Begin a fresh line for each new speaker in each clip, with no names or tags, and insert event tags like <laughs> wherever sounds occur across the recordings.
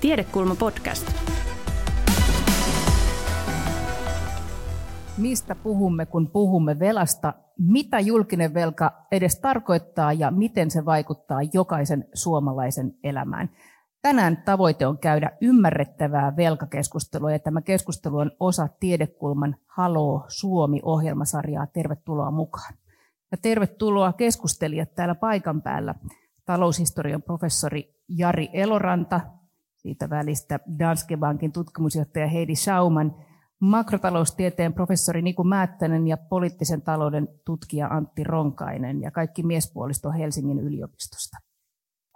Tiedekulma podcast.
Mistä puhumme, kun puhumme velasta? Mitä julkinen velka edes tarkoittaa ja miten se vaikuttaa jokaisen suomalaisen elämään? Tänään tavoite on käydä ymmärrettävää velkakeskustelua ja tämä keskustelu on osa Tiedekulman Haloo Suomi-ohjelmasarjaa. Tervetuloa mukaan. Ja tervetuloa keskustelijat täällä paikan päällä. Taloushistorian professori Jari Eloranta, siitä välistä Danske Bankin tutkimusjohtaja Heidi Schauman, makrotaloustieteen professori Niku Määttänen ja poliittisen talouden tutkija Antti Ronkainen ja kaikki miespuolisto Helsingin yliopistosta.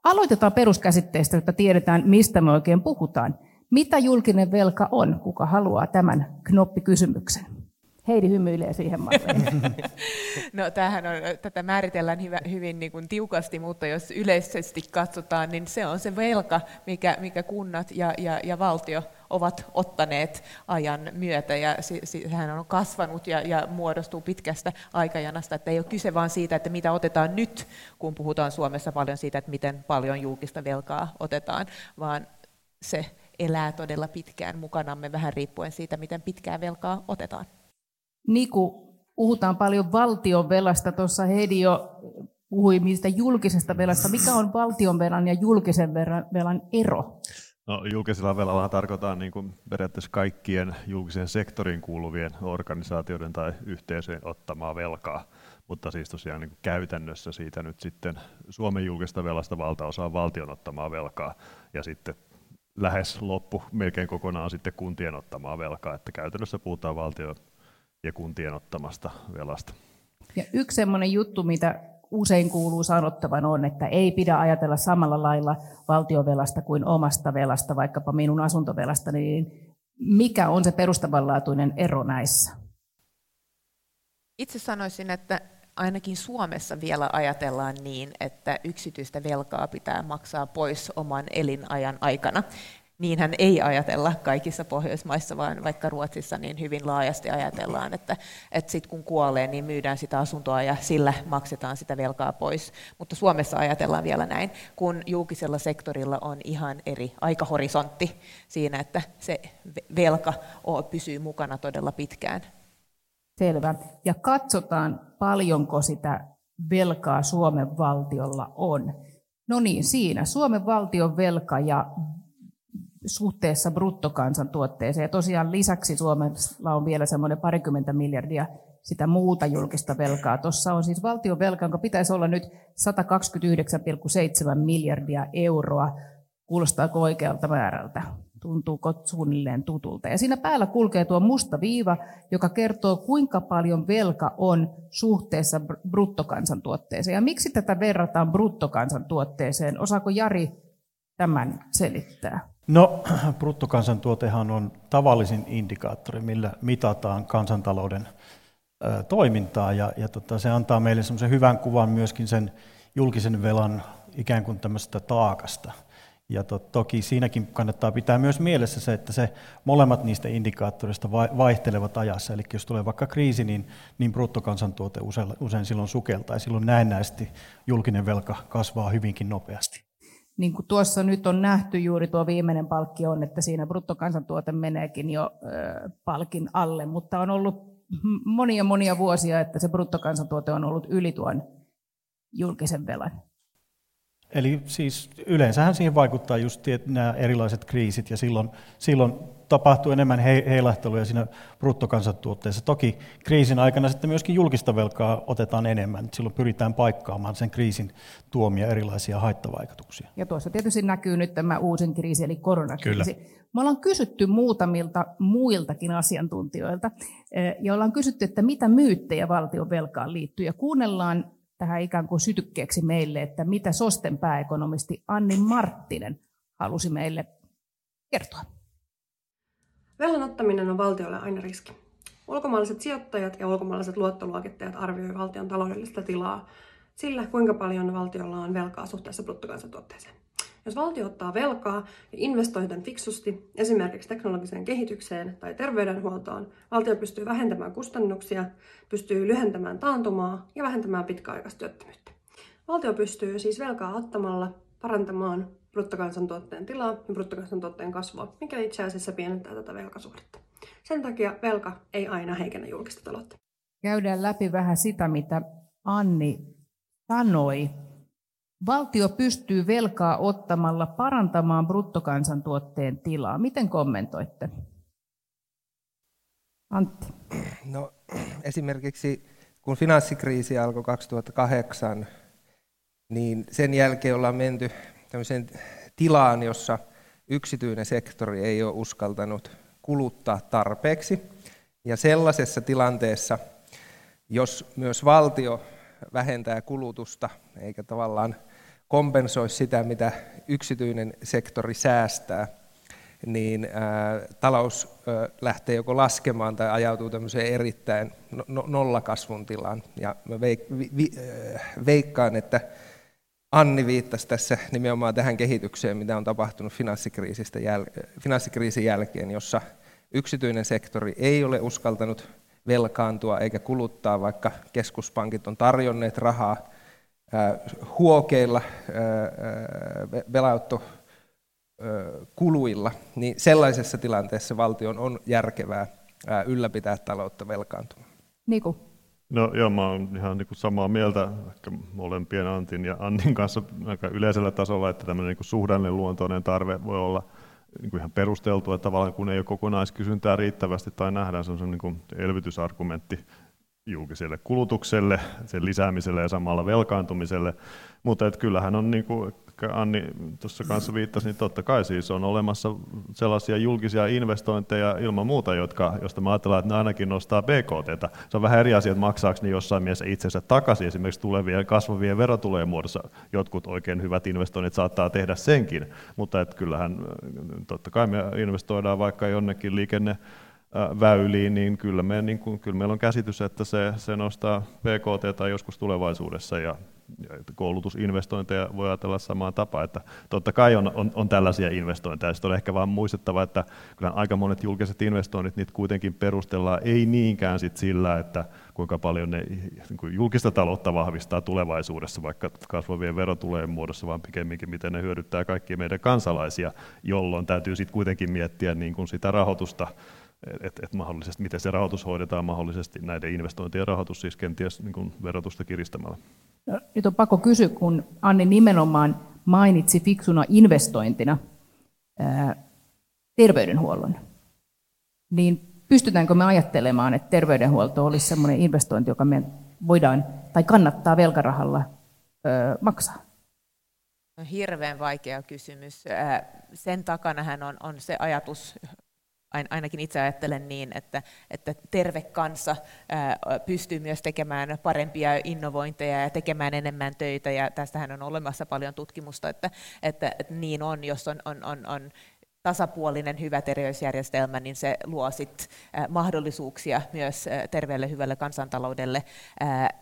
Aloitetaan peruskäsitteistä, jotta tiedetään, mistä me oikein puhutaan. Mitä julkinen velka on? Kuka haluaa tämän knoppikysymyksen? Heidi hymyilee siihen <laughs>
No tämähän on, tätä määritellään hyvä, hyvin niin kuin tiukasti, mutta jos yleisesti katsotaan, niin se on se velka, mikä, mikä kunnat ja, ja, ja valtio ovat ottaneet ajan myötä, ja sehän on kasvanut ja, ja muodostuu pitkästä aikajanasta, että ei ole kyse vain siitä, että mitä otetaan nyt, kun puhutaan Suomessa paljon siitä, että miten paljon julkista velkaa otetaan, vaan se elää todella pitkään mukanamme, vähän riippuen siitä, miten pitkää velkaa otetaan.
Niku, puhutaan paljon valtion velasta. Tuossa Heidi jo puhui mistä julkisesta velasta. Mikä on valtion velan ja julkisen velan ero?
No, julkisella velalla tarkoittaa niin kuin periaatteessa kaikkien julkisen sektorin kuuluvien organisaatioiden tai yhteisöjen ottamaa velkaa, mutta siis tosiaan niin kuin käytännössä siitä nyt sitten Suomen julkista velasta valtaosa on valtion ottamaa velkaa ja sitten lähes loppu melkein kokonaan sitten kuntien ottamaa velkaa, että käytännössä puhutaan valtion ja kuntien ottamasta velasta.
Ja yksi sellainen juttu, mitä usein kuuluu sanottavan on, että ei pidä ajatella samalla lailla valtiovelasta kuin omasta velasta, vaikkapa minun asuntovelasta, niin mikä on se perustavanlaatuinen ero näissä?
Itse sanoisin, että ainakin Suomessa vielä ajatellaan niin, että yksityistä velkaa pitää maksaa pois oman elinajan aikana niinhän ei ajatella kaikissa Pohjoismaissa, vaan vaikka Ruotsissa niin hyvin laajasti ajatellaan, että, että sit kun kuolee, niin myydään sitä asuntoa ja sillä maksetaan sitä velkaa pois. Mutta Suomessa ajatellaan vielä näin, kun julkisella sektorilla on ihan eri aikahorisontti siinä, että se velka pysyy mukana todella pitkään.
Selvä. Ja katsotaan, paljonko sitä velkaa Suomen valtiolla on. No niin, siinä Suomen valtion velka ja suhteessa bruttokansantuotteeseen. Ja tosiaan lisäksi Suomella on vielä semmoinen parikymmentä miljardia sitä muuta julkista velkaa. Tuossa on siis valtion velka, jonka pitäisi olla nyt 129,7 miljardia euroa. Kuulostaako oikealta määrältä? Tuntuu suunnilleen tutulta. Ja siinä päällä kulkee tuo musta viiva, joka kertoo, kuinka paljon velka on suhteessa bruttokansantuotteeseen. Ja miksi tätä verrataan bruttokansantuotteeseen? Osaako Jari tämän selittää?
No, <clears throat> bruttokansantuotehan on tavallisin indikaattori, millä mitataan kansantalouden toimintaa, ja, ja tota, se antaa meille semmoisen hyvän kuvan myöskin sen julkisen velan ikään kuin tämmöistä taakasta. Ja to, toki siinäkin kannattaa pitää myös mielessä se, että se molemmat niistä indikaattoreista vaihtelevat ajassa. Eli jos tulee vaikka kriisi, niin, niin bruttokansantuote usein, usein silloin sukeltaa, ja silloin näennäisesti julkinen velka kasvaa hyvinkin nopeasti
niin kuin tuossa nyt on nähty juuri tuo viimeinen palkki on, että siinä bruttokansantuote meneekin jo palkin alle, mutta on ollut monia monia vuosia, että se bruttokansantuote on ollut yli tuon julkisen velan.
Eli siis yleensähän siihen vaikuttaa just nämä erilaiset kriisit ja silloin, silloin tapahtuu enemmän heilahteluja siinä bruttokansantuotteessa. Toki kriisin aikana sitten myöskin julkista velkaa otetaan enemmän. Silloin pyritään paikkaamaan sen kriisin tuomia erilaisia haittavaikutuksia.
Ja tuossa tietysti näkyy nyt tämä uusin kriisi, eli koronakriisi. Kyllä. Me ollaan kysytty muutamilta muiltakin asiantuntijoilta, eh, ja ollaan kysytty, että mitä myyttejä valtion velkaan liittyy. Ja kuunnellaan tähän ikään kuin sytykkeeksi meille, että mitä SOSTEn pääekonomisti Anni Marttinen halusi meille kertoa.
Velan ottaminen on valtiolle aina riski. Ulkomaalaiset sijoittajat ja ulkomaalaiset luottoluokittajat arvioivat valtion taloudellista tilaa sillä, kuinka paljon valtiolla on velkaa suhteessa bruttokansantuotteeseen. Jos valtio ottaa velkaa ja investoi tämän fiksusti, esimerkiksi teknologiseen kehitykseen tai terveydenhuoltoon, valtio pystyy vähentämään kustannuksia, pystyy lyhentämään taantumaa ja vähentämään pitkäaikaistyöttömyyttä. Valtio pystyy siis velkaa ottamalla parantamaan bruttokansantuotteen tilaa ja bruttokansantuotteen kasvua, mikä itse asiassa pienentää tätä velkasuhdetta. Sen takia velka ei aina heikennä julkista taloutta.
Käydään läpi vähän sitä, mitä Anni sanoi. Valtio pystyy velkaa ottamalla parantamaan bruttokansantuotteen tilaa. Miten kommentoitte? Antti.
No, esimerkiksi kun finanssikriisi alkoi 2008, niin sen jälkeen ollaan menty tämmöiseen tilaan, jossa yksityinen sektori ei ole uskaltanut kuluttaa tarpeeksi. Ja sellaisessa tilanteessa, jos myös valtio vähentää kulutusta, eikä tavallaan kompensoi sitä, mitä yksityinen sektori säästää, niin talous lähtee joko laskemaan tai ajautuu tämmöiseen erittäin no, no, nollakasvun tilaan. Ja mä veikkaan, että Anni viittasi tässä nimenomaan tähän kehitykseen, mitä on tapahtunut finanssikriisistä jäl- finanssikriisin jälkeen, jossa yksityinen sektori ei ole uskaltanut velkaantua eikä kuluttaa, vaikka keskuspankit on tarjonneet rahaa huokeilla velautto kuluilla, niin sellaisessa tilanteessa valtion on järkevää ylläpitää taloutta velkaantumaan.
Niku.
No joo, mä oon ihan niin kuin samaa mieltä ehkä molempien Antin ja Annin kanssa aika yleisellä tasolla, että tämmöinen niin suhdanne luontoinen tarve voi olla niin kuin ihan perusteltu, että tavallaan kun ei ole kokonaiskysyntää riittävästi tai nähdään se niin kuin elvytysargumentti julkiselle kulutukselle, sen lisäämiselle ja samalla velkaantumiselle, mutta että kyllähän on niin kuin Anni tuossa kanssa viittasi, niin totta kai siis on olemassa sellaisia julkisia investointeja ilman muuta, jotka, josta mä ajattelen, että ne ainakin nostaa BKT. Se on vähän eri asia, että maksaako ne jossain mielessä itsensä takaisin, esimerkiksi tulevien kasvavien verotulojen muodossa. Jotkut oikein hyvät investoinnit saattaa tehdä senkin, mutta että kyllähän totta kai me investoidaan vaikka jonnekin liikenne väyliin, niin kyllä, me, niin kuin, kyllä meillä on käsitys, että se, se nostaa BKT tai joskus tulevaisuudessa ja koulutusinvestointeja voi ajatella samaan tapaan, että totta kai on, on, on tällaisia investointeja. Sitten on ehkä vain muistettava, että kyllä aika monet julkiset investoinnit niitä kuitenkin perustellaan ei niinkään sit sillä, että kuinka paljon ne niin julkista taloutta vahvistaa tulevaisuudessa, vaikka kasvavien verotulojen muodossa, vaan pikemminkin miten ne hyödyttää kaikkia meidän kansalaisia, jolloin täytyy sitten kuitenkin miettiä niin kuin sitä rahoitusta että et mahdollisesti miten se rahoitus hoidetaan mahdollisesti näiden investointien rahoitus siis kenties niin kuin verotusta kiristämällä.
Nyt on pakko kysyä, kun Anni nimenomaan mainitsi fiksuna investointina ää, terveydenhuollon, niin pystytäänkö me ajattelemaan, että terveydenhuolto olisi sellainen investointi, joka me voidaan tai kannattaa velkarahalla ää, maksaa?
No, hirveän vaikea kysymys. Sen takanahan on, on se ajatus, ainakin itse ajattelen niin, että, että terve kansa pystyy myös tekemään parempia innovointeja ja tekemään enemmän töitä, ja tästähän on olemassa paljon tutkimusta, että, että, niin on, jos on, on, on, on tasapuolinen hyvä terveysjärjestelmä, niin se luo sit mahdollisuuksia myös terveelle hyvälle kansantaloudelle.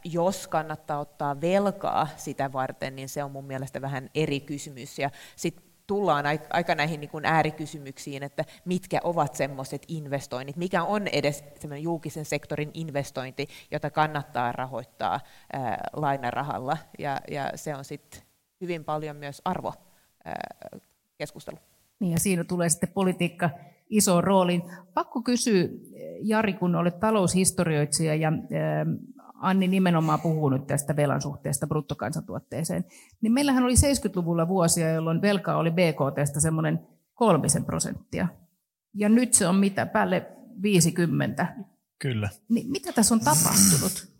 Jos kannattaa ottaa velkaa sitä varten, niin se on mun mielestä vähän eri kysymys. Ja sit tullaan aika näihin niin kuin äärikysymyksiin, että mitkä ovat semmoiset investoinnit, mikä on edes julkisen sektorin investointi, jota kannattaa rahoittaa ää, lainarahalla, ja, ja se on sitten hyvin paljon myös arvo ää, keskustelu.
Niin ja siinä tulee sitten politiikka iso rooliin. Pakko kysyä, Jari, kun olet taloushistorioitsija ja Anni nimenomaan puhuu nyt tästä velan suhteesta bruttokansantuotteeseen, niin meillähän oli 70-luvulla vuosia, jolloin velka oli BKTstä semmoinen kolmisen prosenttia. Ja nyt se on mitä, päälle 50.
Kyllä.
Niin mitä tässä on tapahtunut?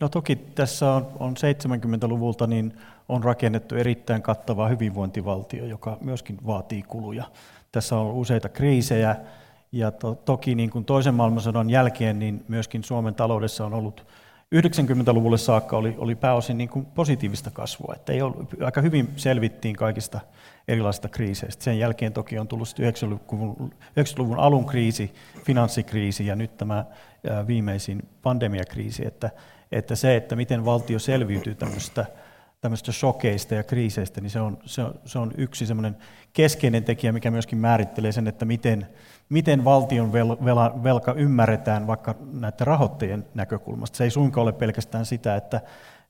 No toki tässä on, on 70-luvulta niin on rakennettu erittäin kattava hyvinvointivaltio, joka myöskin vaatii kuluja. Tässä on useita kriisejä ja to, toki niin kuin toisen maailmansodan jälkeen niin myöskin Suomen taloudessa on ollut 90-luvulle saakka oli, oli pääosin niin kuin positiivista kasvua, että ei ollut, aika hyvin selvittiin kaikista erilaisista kriiseistä. Sen jälkeen toki on tullut 90-luvun, 90-luvun alun kriisi, finanssikriisi ja nyt tämä viimeisin pandemiakriisi, että, että se, että miten valtio selviytyy tämmöistä tämmöistä shokeista ja kriiseistä, niin se on, se on, se on yksi semmoinen keskeinen tekijä, mikä myöskin määrittelee sen, että miten, miten valtion vel, vela, velka ymmärretään vaikka näiden rahoittajien näkökulmasta. Se ei suinkaan ole pelkästään sitä, että,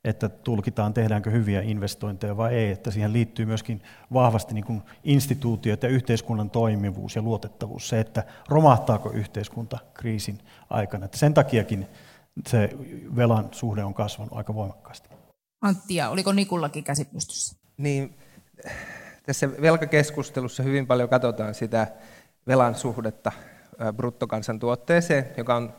että tulkitaan, tehdäänkö hyviä investointeja vai ei, että siihen liittyy myöskin vahvasti niin kuin instituutiot ja yhteiskunnan toimivuus ja luotettavuus, se, että romahtaako yhteiskunta kriisin aikana. Että sen takiakin se velan suhde on kasvanut aika voimakkaasti.
Antti, ja oliko Nikullakin käsi pystyssä?
Niin, tässä velkakeskustelussa hyvin paljon katsotaan sitä velan suhdetta bruttokansantuotteeseen, joka on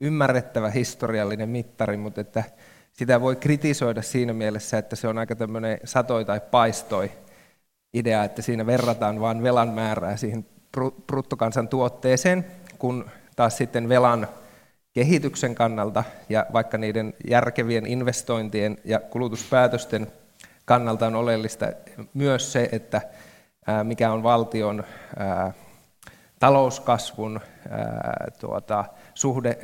ymmärrettävä historiallinen mittari, mutta että sitä voi kritisoida siinä mielessä, että se on aika tämmöinen satoi tai paistoi idea, että siinä verrataan vain velan määrää siihen bruttokansantuotteeseen, kun taas sitten velan kehityksen kannalta ja vaikka niiden järkevien investointien ja kulutuspäätösten kannalta on oleellista myös se, että mikä on valtion talouskasvun tuota, suhde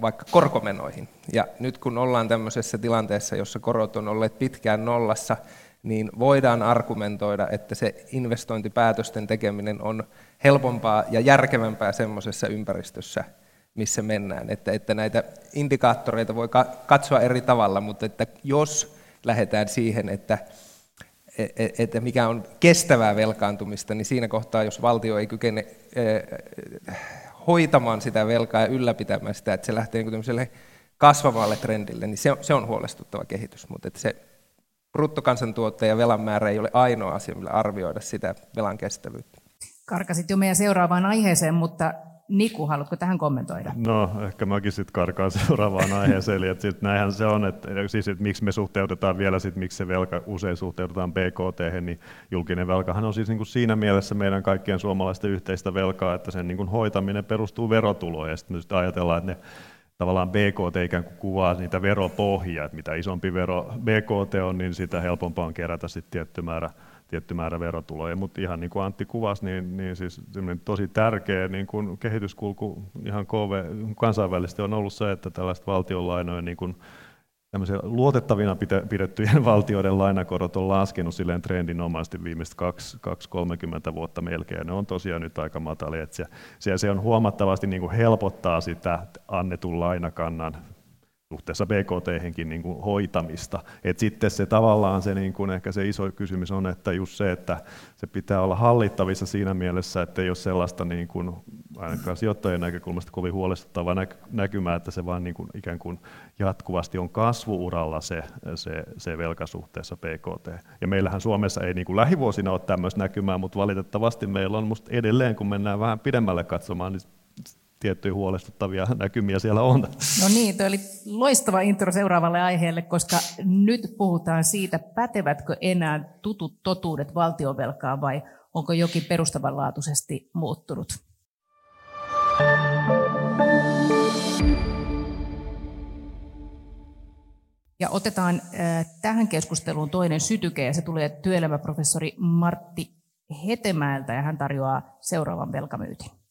vaikka korkomenoihin. Ja nyt kun ollaan tämmöisessä tilanteessa, jossa korot on olleet pitkään nollassa, niin voidaan argumentoida, että se investointipäätösten tekeminen on helpompaa ja järkevämpää semmoisessa ympäristössä, missä mennään. Että, että näitä indikaattoreita voi katsoa eri tavalla, mutta että jos lähdetään siihen, että, e, e, että mikä on kestävää velkaantumista, niin siinä kohtaa, jos valtio ei kykene hoitamaan sitä velkaa ja ylläpitämään sitä, että se lähtee niin kasvavalle trendille, niin se on, se on huolestuttava kehitys. Mutta että se bruttokansantuotte ja velan määrä ei ole ainoa asia, millä arvioida sitä velan kestävyyttä.
Karkasit jo meidän seuraavaan aiheeseen, mutta Niku, haluatko tähän kommentoida?
No, ehkä mäkin sitten karkaan <laughs> seuraavaan aiheeseen. Eli että sit näinhän se on, että, siis, että miksi me suhteutetaan vielä, sit, miksi se velka usein suhteutetaan BKT, niin julkinen velkahan on siis niin kuin siinä mielessä meidän kaikkien suomalaisten yhteistä velkaa, että sen niin kuin hoitaminen perustuu verotuloihin. Ja sitten ajatellaan, että ne tavallaan BKT ikään kuin kuvaa niitä veropohjia, että mitä isompi vero BKT on, niin sitä helpompaa on kerätä sitten tietty määrä tietty määrä verotuloja. Mutta ihan niin kuin Antti kuvasi, niin, niin siis tosi tärkeä niin kuin kehityskulku ihan KV, kansainvälisesti on ollut se, että tällaista valtionlainoja niin kuin luotettavina pidettyjen <laughs> valtioiden lainakorot on laskenut silleen trendinomaisesti viimeiset 2-30 vuotta melkein. Ne on tosiaan nyt aika matalia. Se, se on huomattavasti niin kuin helpottaa sitä annetun lainakannan suhteessa BKT niin kuin hoitamista. Et sitten se tavallaan se niin kuin ehkä se iso kysymys on, että just se, että se pitää olla hallittavissa siinä mielessä, että ei ole sellaista niin kuin, ainakaan sijoittajien näkökulmasta kovin huolestuttavaa näkymää, että se vaan niin kuin ikään kuin jatkuvasti on kasvuuralla se, se, se velka suhteessa BKT. Ja meillähän Suomessa ei niin kuin lähivuosina ole tämmöistä näkymää, mutta valitettavasti meillä on musta edelleen, kun mennään vähän pidemmälle katsomaan, niin tiettyjä huolestuttavia näkymiä siellä on.
No niin, tuo oli loistava intro seuraavalle aiheelle, koska nyt puhutaan siitä, pätevätkö enää tutut totuudet valtiovelkaa vai onko jokin perustavanlaatuisesti muuttunut. Ja otetaan äh, tähän keskusteluun toinen sytyke, ja se tulee työelämäprofessori Martti Hetemäeltä, ja hän tarjoaa seuraavan velkamyytin.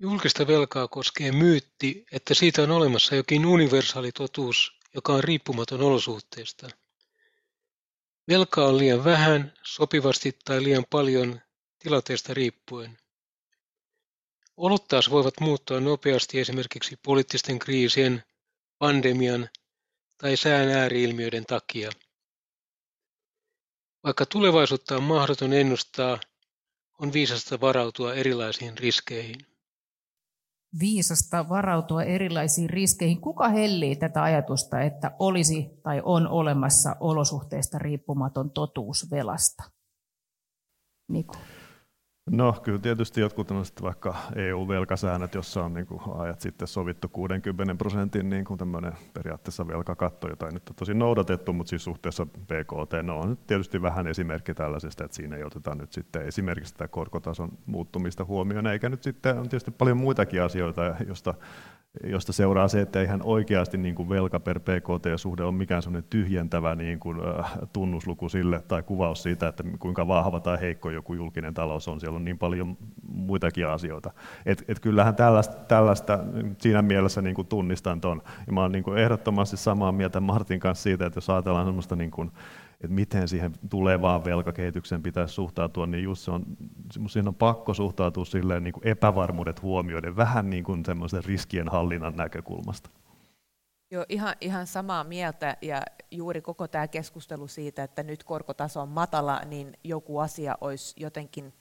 Julkista velkaa koskee myytti, että siitä on olemassa jokin universaali totuus, joka on riippumaton olosuhteista. Velkaa on liian vähän, sopivasti tai liian paljon tilanteesta riippuen. Olot taas voivat muuttua nopeasti esimerkiksi poliittisten kriisien, pandemian tai sään ääriilmiöiden takia. Vaikka tulevaisuutta on mahdoton ennustaa, on viisasta varautua erilaisiin riskeihin
viisasta varautua erilaisiin riskeihin. Kuka hellii tätä ajatusta, että olisi tai on olemassa olosuhteista riippumaton totuus velasta? Niku.
No kyllä tietysti jotkut tämmöiset vaikka EU-velkasäännöt, jossa on niin kuin ajat sitten sovittu 60 prosentin niin kuin tämmöinen periaatteessa velkakatto, jota ei nyt ole tosi noudatettu, mutta siis suhteessa BKT, no on nyt tietysti vähän esimerkki tällaisesta, että siinä ei oteta nyt sitten esimerkiksi tätä korkotason muuttumista huomioon, eikä nyt sitten on tietysti paljon muitakin asioita, josta josta seuraa se, että eihän oikeasti niin kuin velka per PKT-suhde ole mikään sellainen tyhjentävä niin kuin, äh, tunnusluku sille tai kuvaus siitä, että kuinka vahva tai heikko joku julkinen talous on. Siellä on niin paljon muitakin asioita. Et, et kyllähän tällaista, tällaista siinä mielessä niin kuin tunnistan tuon. Ja mä olen niin kuin ehdottomasti samaa mieltä Martin kanssa siitä, että jos ajatellaan sellaista niin kuin, että miten siihen tulevaan velkakehitykseen pitäisi suhtautua, niin just se on, siihen on pakko suhtautua silleen niin kuin epävarmuudet huomioiden, vähän niin kuin semmoisen riskien hallinnan näkökulmasta.
Joo, ihan, ihan samaa mieltä ja juuri koko tämä keskustelu siitä, että nyt korkotaso on matala, niin joku asia olisi jotenkin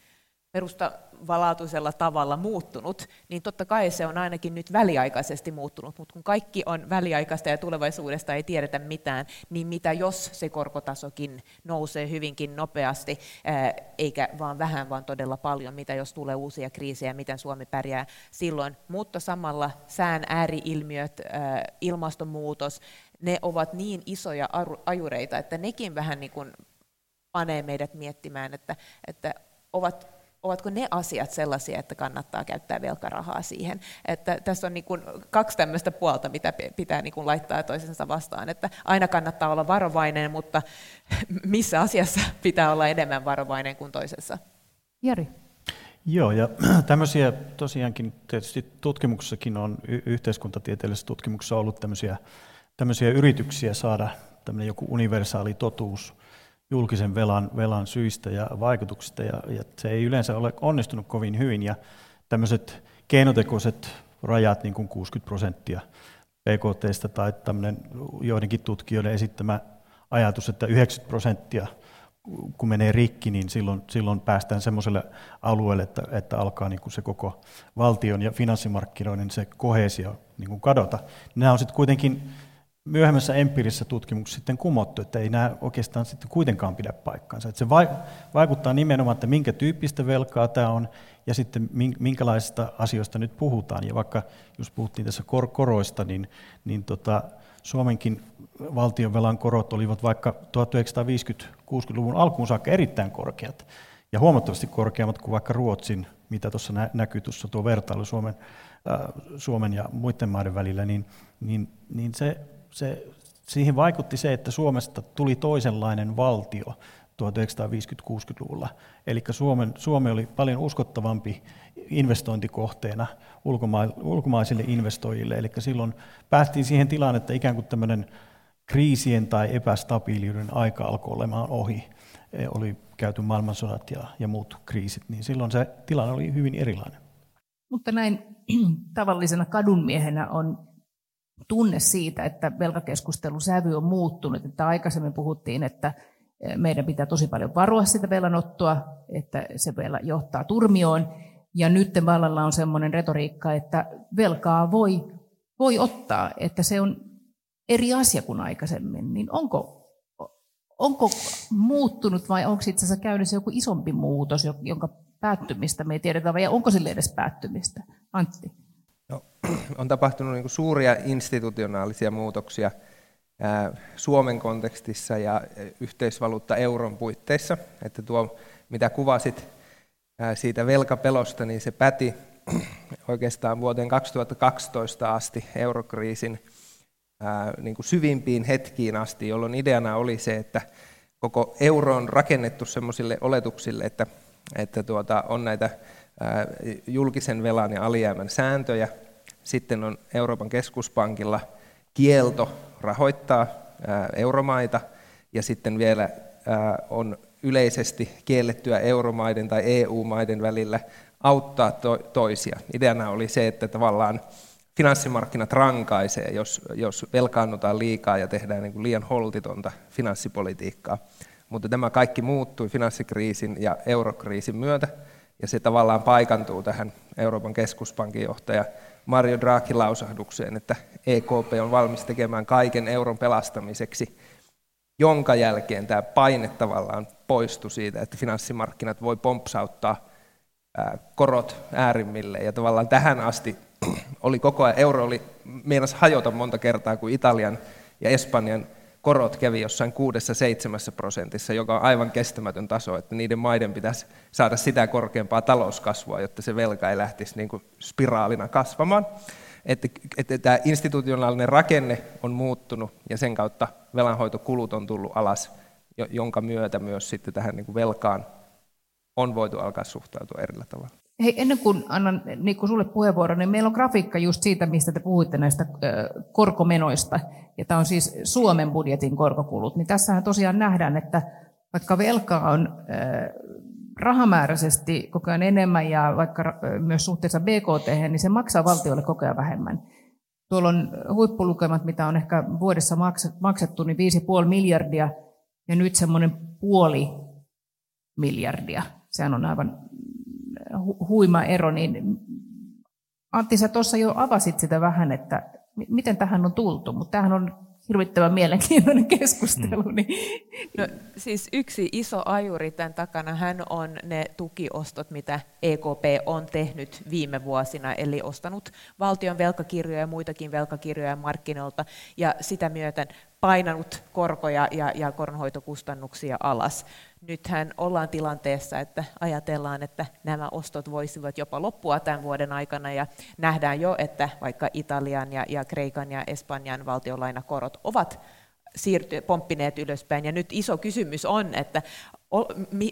perustavanlaatuisella tavalla muuttunut, niin totta kai se on ainakin nyt väliaikaisesti muuttunut, mutta kun kaikki on väliaikaista ja tulevaisuudesta ei tiedetä mitään, niin mitä jos se korkotasokin nousee hyvinkin nopeasti, eikä vaan vähän, vaan todella paljon, mitä jos tulee uusia kriisejä, miten Suomi pärjää silloin, mutta samalla sään ääriilmiöt, ilmastonmuutos, ne ovat niin isoja ajureita, että nekin vähän niin kuin panee meidät miettimään, että, että ovat ovatko ne asiat sellaisia, että kannattaa käyttää velkarahaa siihen. Että tässä on niin kuin kaksi tämmöistä puolta, mitä pitää niin kuin laittaa toisensa vastaan. Että aina kannattaa olla varovainen, mutta <laughs> missä asiassa <laughs> pitää olla enemmän varovainen kuin toisessa?
Jari.
Joo, ja <clears throat> tämmöisiä tosiaankin tietysti tutkimuksessakin on, yhteiskuntatieteellisessä tutkimuksessa ollut tämmöisiä, tämmöisiä yrityksiä saada tämmöinen joku universaali totuus julkisen velan, velan syistä ja vaikutuksista, ja, ja se ei yleensä ole onnistunut kovin hyvin, ja tämmöiset keinotekoiset rajat, niin kuin 60 prosenttia PKTstä tai tämmöinen joidenkin tutkijoiden esittämä ajatus, että 90 prosenttia kun menee rikki, niin silloin, silloin päästään semmoiselle alueelle, että, että alkaa niin kuin se koko valtion ja finanssimarkkinoiden se kohesio niin kuin kadota. Nämä on sitten kuitenkin myöhemmässä empiirisessä tutkimuksessa sitten kumottu, että ei nämä oikeastaan sitten kuitenkaan pidä paikkaansa. Että se vaikuttaa nimenomaan, että minkä tyyppistä velkaa tämä on ja sitten minkälaisista asioista nyt puhutaan. Ja vaikka jos puhuttiin tässä kor- koroista, niin, niin tota, Suomenkin valtionvelan korot olivat vaikka 1950-60-luvun alkuun saakka erittäin korkeat ja huomattavasti korkeammat kuin vaikka Ruotsin, mitä tuossa näkyy tuossa tuo vertailu Suomen, äh, Suomen ja muiden maiden välillä, niin, niin, niin se se, siihen vaikutti se, että Suomesta tuli toisenlainen valtio 1950-60-luvulla. Eli Suomen, Suomi oli paljon uskottavampi investointikohteena ulkoma, ulkomaisille investoijille. Eli silloin päästiin siihen tilaan, että ikään kuin tämmöinen kriisien tai epästabiiliuden aika alkoi olemaan ohi. E, oli käyty maailmansodat ja, ja muut kriisit, niin silloin se tilanne oli hyvin erilainen.
Mutta näin tavallisena kadunmiehenä on tunne siitä, että velkakeskustelun sävy on muuttunut. Että aikaisemmin puhuttiin, että eh, meidän pitää tosi paljon varoa sitä velanottoa, että se vielä johtaa turmioon. Ja nyt vallalla on sellainen retoriikka, että velkaa voi, voi ottaa, että se on eri asia kuin aikaisemmin. Niin onko, onko muuttunut vai onko itse asiassa käynnissä joku isompi muutos, jonka päättymistä me ei tiedetä, vai onko sille edes päättymistä? Antti.
No, <clears throat> on tapahtunut niin suuria institutionaalisia muutoksia Suomen kontekstissa ja yhteisvaluutta euron puitteissa. Että tuo, mitä kuvasit siitä velkapelosta, niin se päti <clears throat> oikeastaan vuoteen 2012 asti eurokriisin niin kuin syvimpiin hetkiin asti, jolloin ideana oli se, että koko euro on rakennettu sellaisille oletuksille, että, että tuota, on näitä julkisen velan ja alijäämän sääntöjä. Sitten on Euroopan keskuspankilla kielto rahoittaa euromaita ja sitten vielä on yleisesti kiellettyä euromaiden tai EU-maiden välillä auttaa toisia. Ideana oli se, että tavallaan finanssimarkkinat rankaisee, jos, jos velkaannutaan liikaa ja tehdään niin kuin liian holtitonta finanssipolitiikkaa. Mutta tämä kaikki muuttui finanssikriisin ja eurokriisin myötä ja se tavallaan paikantuu tähän Euroopan keskuspankin johtaja Mario Draghin lausahdukseen, että EKP on valmis tekemään kaiken euron pelastamiseksi, jonka jälkeen tämä paine tavallaan poistui siitä, että finanssimarkkinat voi pompsauttaa korot äärimmille. Ja tavallaan tähän asti <clears throat> oli koko ajan, euro oli meinas hajota monta kertaa, kuin Italian ja Espanjan korot kävi jossain 6-7 prosentissa, joka on aivan kestämätön taso, että niiden maiden pitäisi saada sitä korkeampaa talouskasvua, jotta se velka ei lähtisi niin kuin spiraalina kasvamaan. Että, että tämä institutionaalinen rakenne on muuttunut ja sen kautta velanhoitokulut on tullut alas, jonka myötä myös sitten tähän niin kuin velkaan on voitu alkaa suhtautua erillä tavalla.
Hei, ennen kuin annan Nikku sulle puheenvuoron, niin meillä on grafiikka just siitä, mistä te puhuitte näistä korkomenoista. Ja tämä on siis Suomen budjetin korkokulut. Niin tässähän tosiaan nähdään, että vaikka velkaa on rahamääräisesti koko ajan enemmän ja vaikka myös suhteessa BKT, niin se maksaa valtiolle koko ajan vähemmän. Tuolla on huippulukemat, mitä on ehkä vuodessa maksettu, niin 5,5 miljardia ja nyt semmoinen puoli miljardia. Sehän on aivan huima ero. Niin Antti, sä tuossa jo avasit sitä vähän, että miten tähän on tultu, mutta tämähän on hirvittävän mielenkiintoinen <laughs> keskustelu. Mm. Niin.
No, siis yksi iso ajuri tämän takana hän on ne tukiostot, mitä EKP on tehnyt viime vuosina, eli ostanut valtion velkakirjoja ja muitakin velkakirjoja markkinoilta, ja sitä myöten painanut korkoja ja, ja koronhoitokustannuksia alas. Nythän ollaan tilanteessa, että ajatellaan, että nämä ostot voisivat jopa loppua tämän vuoden aikana ja nähdään jo, että vaikka Italian ja, ja Kreikan ja Espanjan valtionlainakorot ovat siirty, pomppineet ylöspäin. Ja nyt iso kysymys on, että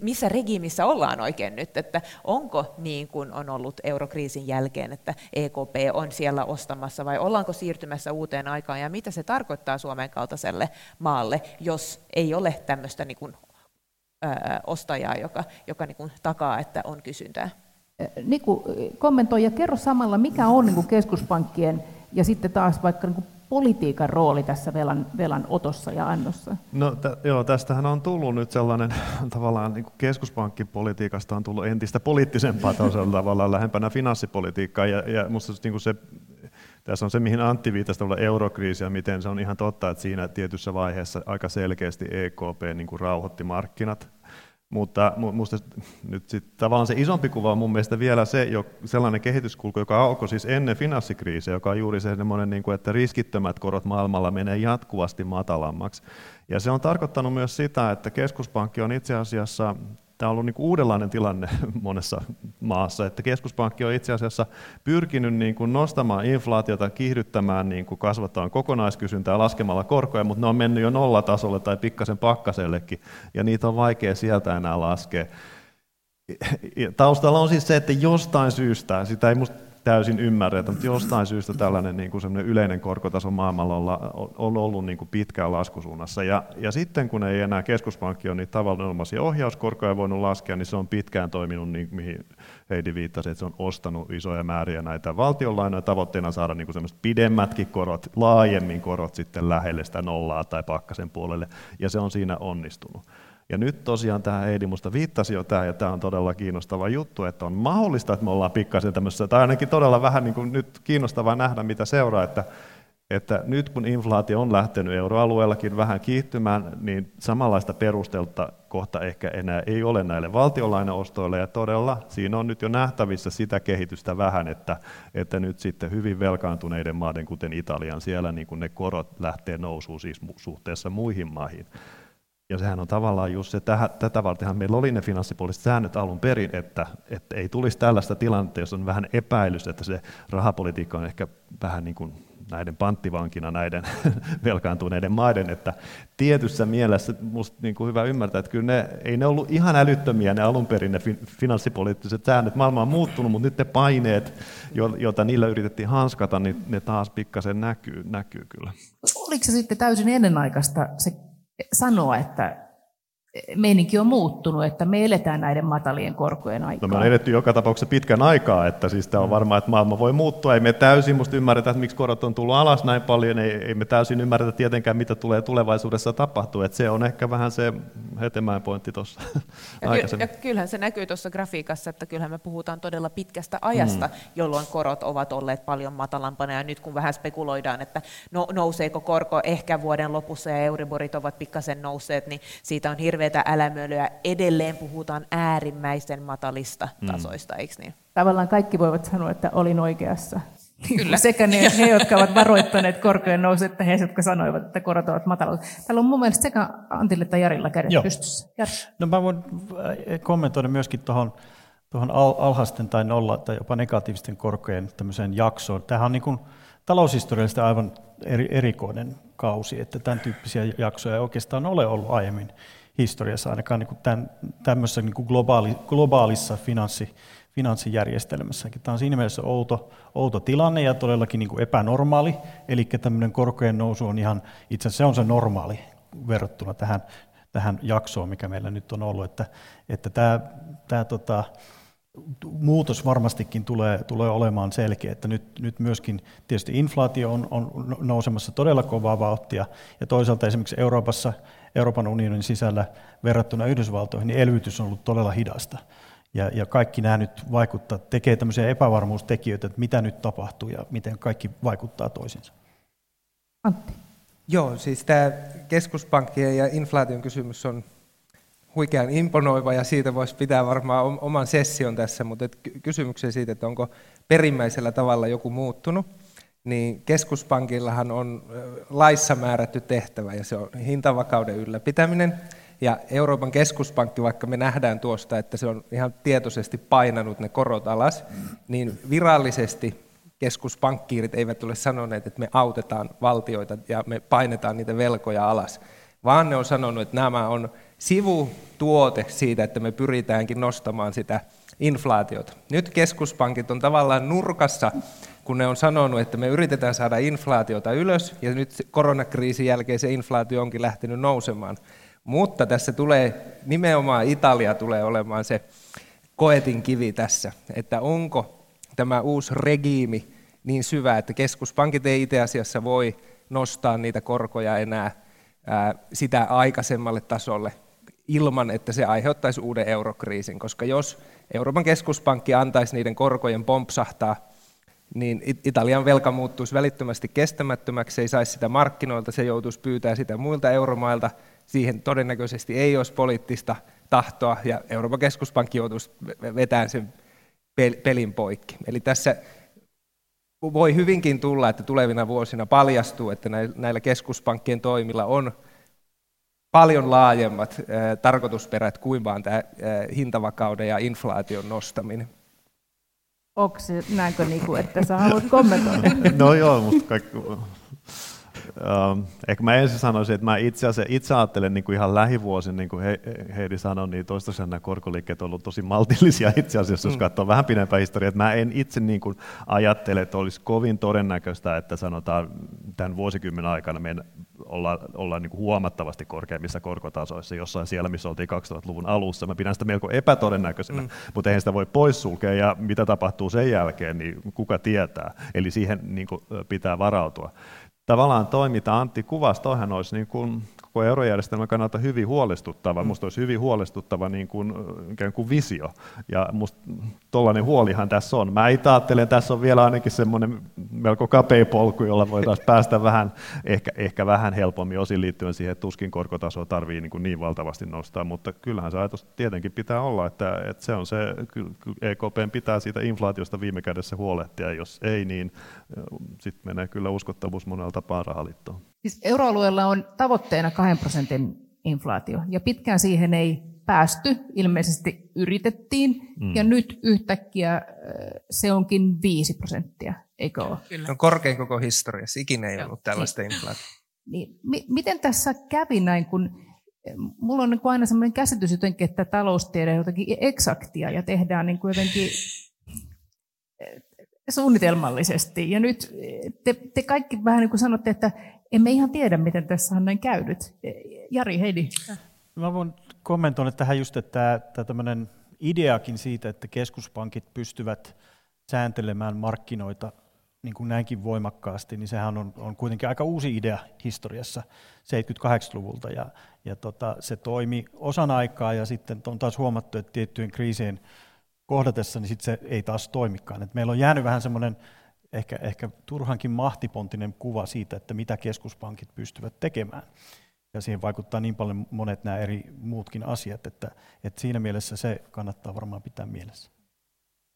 missä regiimissä ollaan oikein nyt, että onko niin kuin on ollut eurokriisin jälkeen, että EKP on siellä ostamassa vai ollaanko siirtymässä uuteen aikaan ja mitä se tarkoittaa Suomen kaltaiselle maalle, jos ei ole tämmöistä niin kuin ostajaa, joka, joka niin kuin takaa, että on kysyntää.
Niku, kommentoi ja kerro samalla, mikä on niin kuin keskuspankkien ja sitten taas vaikka niin kuin politiikan rooli tässä velan, velan otossa ja annossa?
No t- joo, tästähän on tullut nyt sellainen <laughs> tavallaan niin kuin keskuspankkipolitiikasta on tullut entistä poliittisempaa tavallaan lähempänä finanssipolitiikkaa ja, ja musta niin kuin se tässä on se, mihin Antti viittasi eurokriisi ja miten se on ihan totta, että siinä tietyssä vaiheessa aika selkeästi EKP niin kuin rauhoitti markkinat mutta minusta nyt sit, tavallaan se isompi kuva on mun mielestä vielä se, jo, sellainen kehityskulku, joka alkoi siis ennen finanssikriisiä, joka on juuri se semmoinen, niin kuin, että riskittömät korot maailmalla menee jatkuvasti matalammaksi. Ja se on tarkoittanut myös sitä, että keskuspankki on itse asiassa tämä on ollut niin kuin uudenlainen tilanne <laughs> monessa maassa, että keskuspankki on itse asiassa pyrkinyt niin kuin nostamaan inflaatiota, kiihdyttämään, niin kuin kasvattamaan kokonaiskysyntää laskemalla korkoja, mutta ne on mennyt jo nollatasolle tai pikkasen pakkasellekin, ja niitä on vaikea sieltä enää laskea. Taustalla on siis se, että jostain syystä, sitä ei musta täysin ymmärretä, mutta jostain syystä tällainen niin kuin yleinen korkotaso maailmalla on, ollut niin kuin pitkään laskusuunnassa. Ja, ja sitten kun ei enää keskuspankki ole niitä tavallisia ohjauskorkoja voinut laskea, niin se on pitkään toiminut, niin, mihin Heidi viittasi, että se on ostanut isoja määriä näitä valtionlainoja tavoitteena saada niin kuin pidemmätkin korot, laajemmin korot sitten lähelle sitä nollaa tai pakkasen puolelle, ja se on siinä onnistunut. Ja nyt tosiaan tämä Heidi musta viittasi jo tämä, ja tämä on todella kiinnostava juttu, että on mahdollista, että me ollaan pikkasen tämmöisessä, tai ainakin todella vähän niin kuin nyt kiinnostavaa nähdä, mitä seuraa, että, että nyt kun inflaatio on lähtenyt euroalueellakin vähän kiihtymään, niin samanlaista perustelta kohta ehkä enää ei ole näille valtiolainaostoille, ja todella siinä on nyt jo nähtävissä sitä kehitystä vähän, että, että nyt sitten hyvin velkaantuneiden maiden, kuten Italian, siellä niin kuin ne korot lähtee nousuun siis suhteessa muihin maihin. Ja sehän on tavallaan just se, tähän, tätä vartenhan meillä oli ne finanssipuoliset säännöt alun perin, että, että ei tulisi tällaista tilannetta, jos on vähän epäilys, että se rahapolitiikka on ehkä vähän niin kuin näiden panttivankina näiden <laughs> velkaantuneiden maiden, että tietyssä mielessä minusta niin kuin hyvä ymmärtää, että kyllä ne, ei ne ollut ihan älyttömiä ne alun perin ne finanssipoliittiset säännöt. Maailma on muuttunut, mutta nyt ne paineet, joita niillä yritettiin hanskata, niin ne taas pikkasen näkyy, näkyy kyllä.
Oliko se sitten täysin ennenaikaista se sanoa, että meininki on muuttunut, että me eletään näiden matalien korkojen aikaa.
No me on eletty joka tapauksessa pitkän aikaa, että siis tämä on varmaa, että maailma voi muuttua. Ei me täysin musta ymmärretä, että miksi korot on tullut alas näin paljon, ei, ei me täysin ymmärretä tietenkään, mitä tulee tulevaisuudessa tapahtuu. Että se on ehkä vähän se hetemään pointti tuossa <laughs>
ja, ja kyllähän se näkyy tuossa grafiikassa, että kyllähän me puhutaan todella pitkästä ajasta, mm. jolloin korot ovat olleet paljon matalampana. Ja nyt kun vähän spekuloidaan, että no, nouseeko korko ehkä vuoden lopussa ja Euriborit ovat pikkasen nousseet, niin siitä on hirveä hirveätä älämölyä. Edelleen puhutaan äärimmäisen matalista mm. tasoista, eikö niin?
Tavallaan kaikki voivat sanoa, että olin oikeassa. Kyllä. Sekä ne, <laughs> he, jotka ovat varoittaneet korkojen nousu, että he, jotka sanoivat, että korot ovat matalat. Täällä on mun mielestä sekä Antille että Jarilla kädet Joo. pystyssä. Jari.
No mä voin äh, kommentoida myöskin tuohon tuohon alhaisten tai nolla tai jopa negatiivisten korkojen tämmöiseen jaksoon. Tämähän on niin kuin taloushistoriallisesti aivan eri, erikoinen kausi, että tämän tyyppisiä jaksoja ei oikeastaan ole ollut aiemmin historiassa, ainakaan niin kuin tämän, tämmöisessä niin kuin globaali, globaalissa finanssi, finanssijärjestelmässäkin. Tämä on siinä mielessä outo, outo tilanne ja todellakin niin kuin epänormaali, eli tämmöinen korkojen nousu on ihan, itse asiassa se on se normaali verrattuna tähän, tähän jaksoon, mikä meillä nyt on ollut, että, että tämä, tämä tota, muutos varmastikin tulee, tulee olemaan selkeä, että nyt, nyt myöskin tietysti inflaatio on, on nousemassa todella kovaa vauhtia, ja toisaalta esimerkiksi Euroopassa, Euroopan unionin sisällä verrattuna Yhdysvaltoihin, niin elvytys on ollut todella hidasta. Ja, ja kaikki nämä nyt vaikuttaa, tekee tämmöisiä epävarmuustekijöitä, että mitä nyt tapahtuu ja miten kaikki vaikuttaa toisiinsa.
Antti.
Joo, siis tämä keskuspankkien ja inflaation kysymys on huikean imponoiva ja siitä voisi pitää varmaan oman session tässä, mutta kysymykseen siitä, että onko perimmäisellä tavalla joku muuttunut, niin keskuspankillahan on laissa määrätty tehtävä ja se on hintavakauden ylläpitäminen. Ja Euroopan keskuspankki, vaikka me nähdään tuosta, että se on ihan tietoisesti painanut ne korot alas, niin virallisesti keskuspankkiirit eivät ole sanoneet, että me autetaan valtioita ja me painetaan niitä velkoja alas, vaan ne on sanonut, että nämä on sivutuote siitä, että me pyritäänkin nostamaan sitä inflaatiota. Nyt keskuspankit on tavallaan nurkassa, kun ne on sanonut, että me yritetään saada inflaatiota ylös, ja nyt koronakriisin jälkeen se inflaatio onkin lähtenyt nousemaan. Mutta tässä tulee, nimenomaan Italia tulee olemaan se koetin kivi tässä, että onko tämä uusi regiimi niin syvä, että keskuspankit ei itse asiassa voi nostaa niitä korkoja enää sitä aikaisemmalle tasolle ilman, että se aiheuttaisi uuden eurokriisin, koska jos Euroopan keskuspankki antaisi niiden korkojen pompsahtaa, niin Italian velka muuttuisi välittömästi kestämättömäksi, ei saisi sitä markkinoilta, se joutuisi pyytää sitä muilta euromailta, siihen todennäköisesti ei olisi poliittista tahtoa, ja Euroopan keskuspankki joutuisi vetämään sen pelin poikki. Eli tässä voi hyvinkin tulla, että tulevina vuosina paljastuu, että näillä keskuspankkien toimilla on paljon laajemmat tarkoitusperät kuin vain tämä hintavakauden ja inflaation nostaminen.
Onko se näinkö, niin kuin, että sä haluat kommentoida? <laughs>
No joo, mutta kaikki, Uh, ehkä mä ensin sanoisin, että mä itse, asiassa, itse ajattelen niin kuin ihan lähivuosin, niin kuin he, Heidi sanoi, niin toistaiseksi nämä korkoliikkeet ovat tosi maltillisia <laughs> itse asiassa, jos mm. katsoo vähän pidempää historiaa. Että mä en itse niin kuin ajattele, että olisi kovin todennäköistä, että sanotaan tämän vuosikymmenen aikana me ollaan, ollaan niin kuin huomattavasti korkeimmissa korkotasoissa jossain siellä, missä oltiin 2000-luvun alussa. Mä pidän sitä melko epätodennäköisenä, mm. mutta eihän sitä voi poissulkea ja mitä tapahtuu sen jälkeen, niin kuka tietää. Eli siihen niin kuin pitää varautua tavallaan toimita. Antti kuvasi, toihan olisi niin kuin koko eurojärjestelmän kannalta hyvin huolestuttava. Mm. Minusta olisi hyvin huolestuttava niin kuin, ikään kuin visio. Ja tuollainen huolihan tässä on. Mä itse ajattelen, että tässä on vielä ainakin semmoinen melko kapea polku, jolla voitaisiin <laughs> päästä vähän, ehkä, ehkä vähän helpommin osin liittyen siihen, että tuskin korkotasoa tarvii niin, niin valtavasti nostaa, mutta kyllähän se ajatus tietenkin pitää olla, että, että se on se, EKP pitää siitä inflaatiosta viime kädessä huolehtia, jos ei, niin sitten menee kyllä uskottavuus monella tapaa rahaliittoon.
Siis euroalueella on tavoitteena 2 prosentin inflaatio, ja pitkään siihen ei päästy, ilmeisesti yritettiin, mm. ja nyt yhtäkkiä se onkin 5 prosenttia, eikö ole?
Kyllä. On korkein koko historiassa, ikinä ei ollut tällaista niin, inflaatiota.
Niin, mi- miten tässä kävi näin, kun mulla on niin kuin aina sellainen käsitys jotenkin, että taloustiede on jotenkin eksaktia ja tehdään niin kuin jotenkin suunnitelmallisesti. Ja nyt te, te kaikki vähän niin kuin sanotte, että emme ihan tiedä, miten tässä on näin käynyt. Jari, Heidi.
Mä voin kommentoida tähän just, että tämä ideakin siitä, että keskuspankit pystyvät sääntelemään markkinoita niin kuin näinkin voimakkaasti, niin sehän on, on kuitenkin aika uusi idea historiassa 78-luvulta. Ja, ja tota, se toimi osan aikaa ja sitten on taas huomattu, että tiettyjen kriisien kohdatessa, niin sitten se ei taas toimikaan. Et meillä on jäänyt vähän semmoinen ehkä, ehkä turhankin mahtipontinen kuva siitä, että mitä keskuspankit pystyvät tekemään. Ja siihen vaikuttaa niin paljon monet nämä eri muutkin asiat, että, että siinä mielessä se kannattaa varmaan pitää mielessä.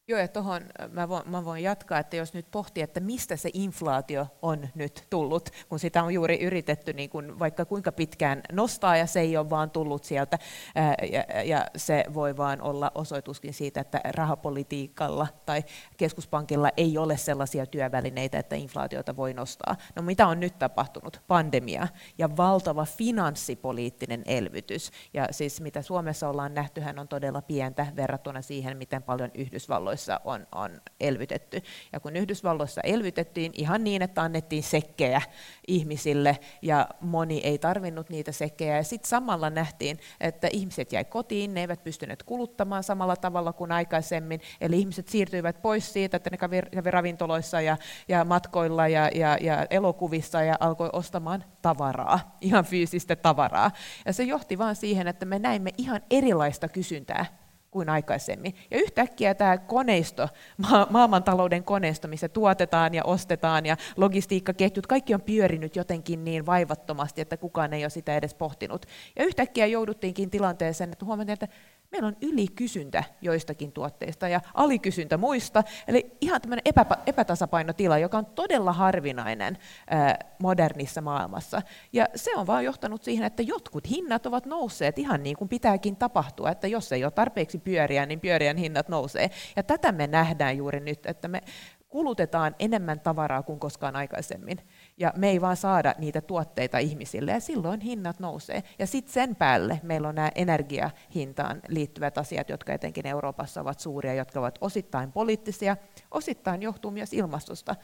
Joo, ja tuohon mä, voin, mä voin jatkaa, että jos nyt pohtii, että mistä se inflaatio on nyt tullut, kun sitä on juuri yritetty niin kuin vaikka kuinka pitkään nostaa, ja se ei ole vaan tullut sieltä, ää, ja, ja se voi vaan olla osoituskin siitä, että rahapolitiikalla tai keskuspankilla ei ole sellaisia työvälineitä, että inflaatiota voi nostaa. No mitä on nyt tapahtunut? Pandemia ja valtava finanssipoliittinen elvytys, ja siis mitä Suomessa ollaan nähty, hän on todella pientä verrattuna siihen, miten paljon Yhdysvalloissa Yhdysvalloissa on, on elvytetty. Ja kun Yhdysvalloissa elvytettiin ihan niin, että annettiin sekkejä ihmisille ja moni ei tarvinnut niitä sekkejä. Ja sitten samalla nähtiin, että ihmiset jäi kotiin, ne eivät pystyneet kuluttamaan samalla tavalla kuin aikaisemmin. Eli ihmiset siirtyivät pois siitä, että ne kävi, ravintoloissa ja, ja matkoilla ja, ja, ja elokuvissa ja alkoi ostamaan tavaraa, ihan fyysistä tavaraa. Ja se johti vain siihen, että me näimme ihan erilaista kysyntää kuin aikaisemmin. Ja yhtäkkiä tämä koneisto, ma- maailmantalouden koneisto, missä tuotetaan ja ostetaan ja logistiikkaketjut, kaikki on pyörinyt jotenkin niin vaivattomasti, että kukaan ei ole sitä edes pohtinut. Ja yhtäkkiä jouduttiinkin tilanteeseen, että huomattiin, että meillä on ylikysyntä joistakin tuotteista ja alikysyntä muista. Eli ihan tämmöinen epä, epätasapainotila, joka on todella harvinainen ää, modernissa maailmassa. Ja se on vaan johtanut siihen, että jotkut hinnat ovat nousseet ihan niin kuin pitääkin tapahtua, että jos ei ole tarpeeksi pyöriä, niin pyörien hinnat nousee. Ja tätä me nähdään juuri nyt, että me kulutetaan enemmän tavaraa kuin koskaan aikaisemmin. Ja me ei vaan saada niitä tuotteita ihmisille, ja silloin hinnat nousee. Ja sitten sen päälle meillä on nämä energiahintaan liittyvät asiat, jotka etenkin Euroopassa ovat suuria, jotka ovat osittain poliittisia, osittain johtuu myös ilmastosta.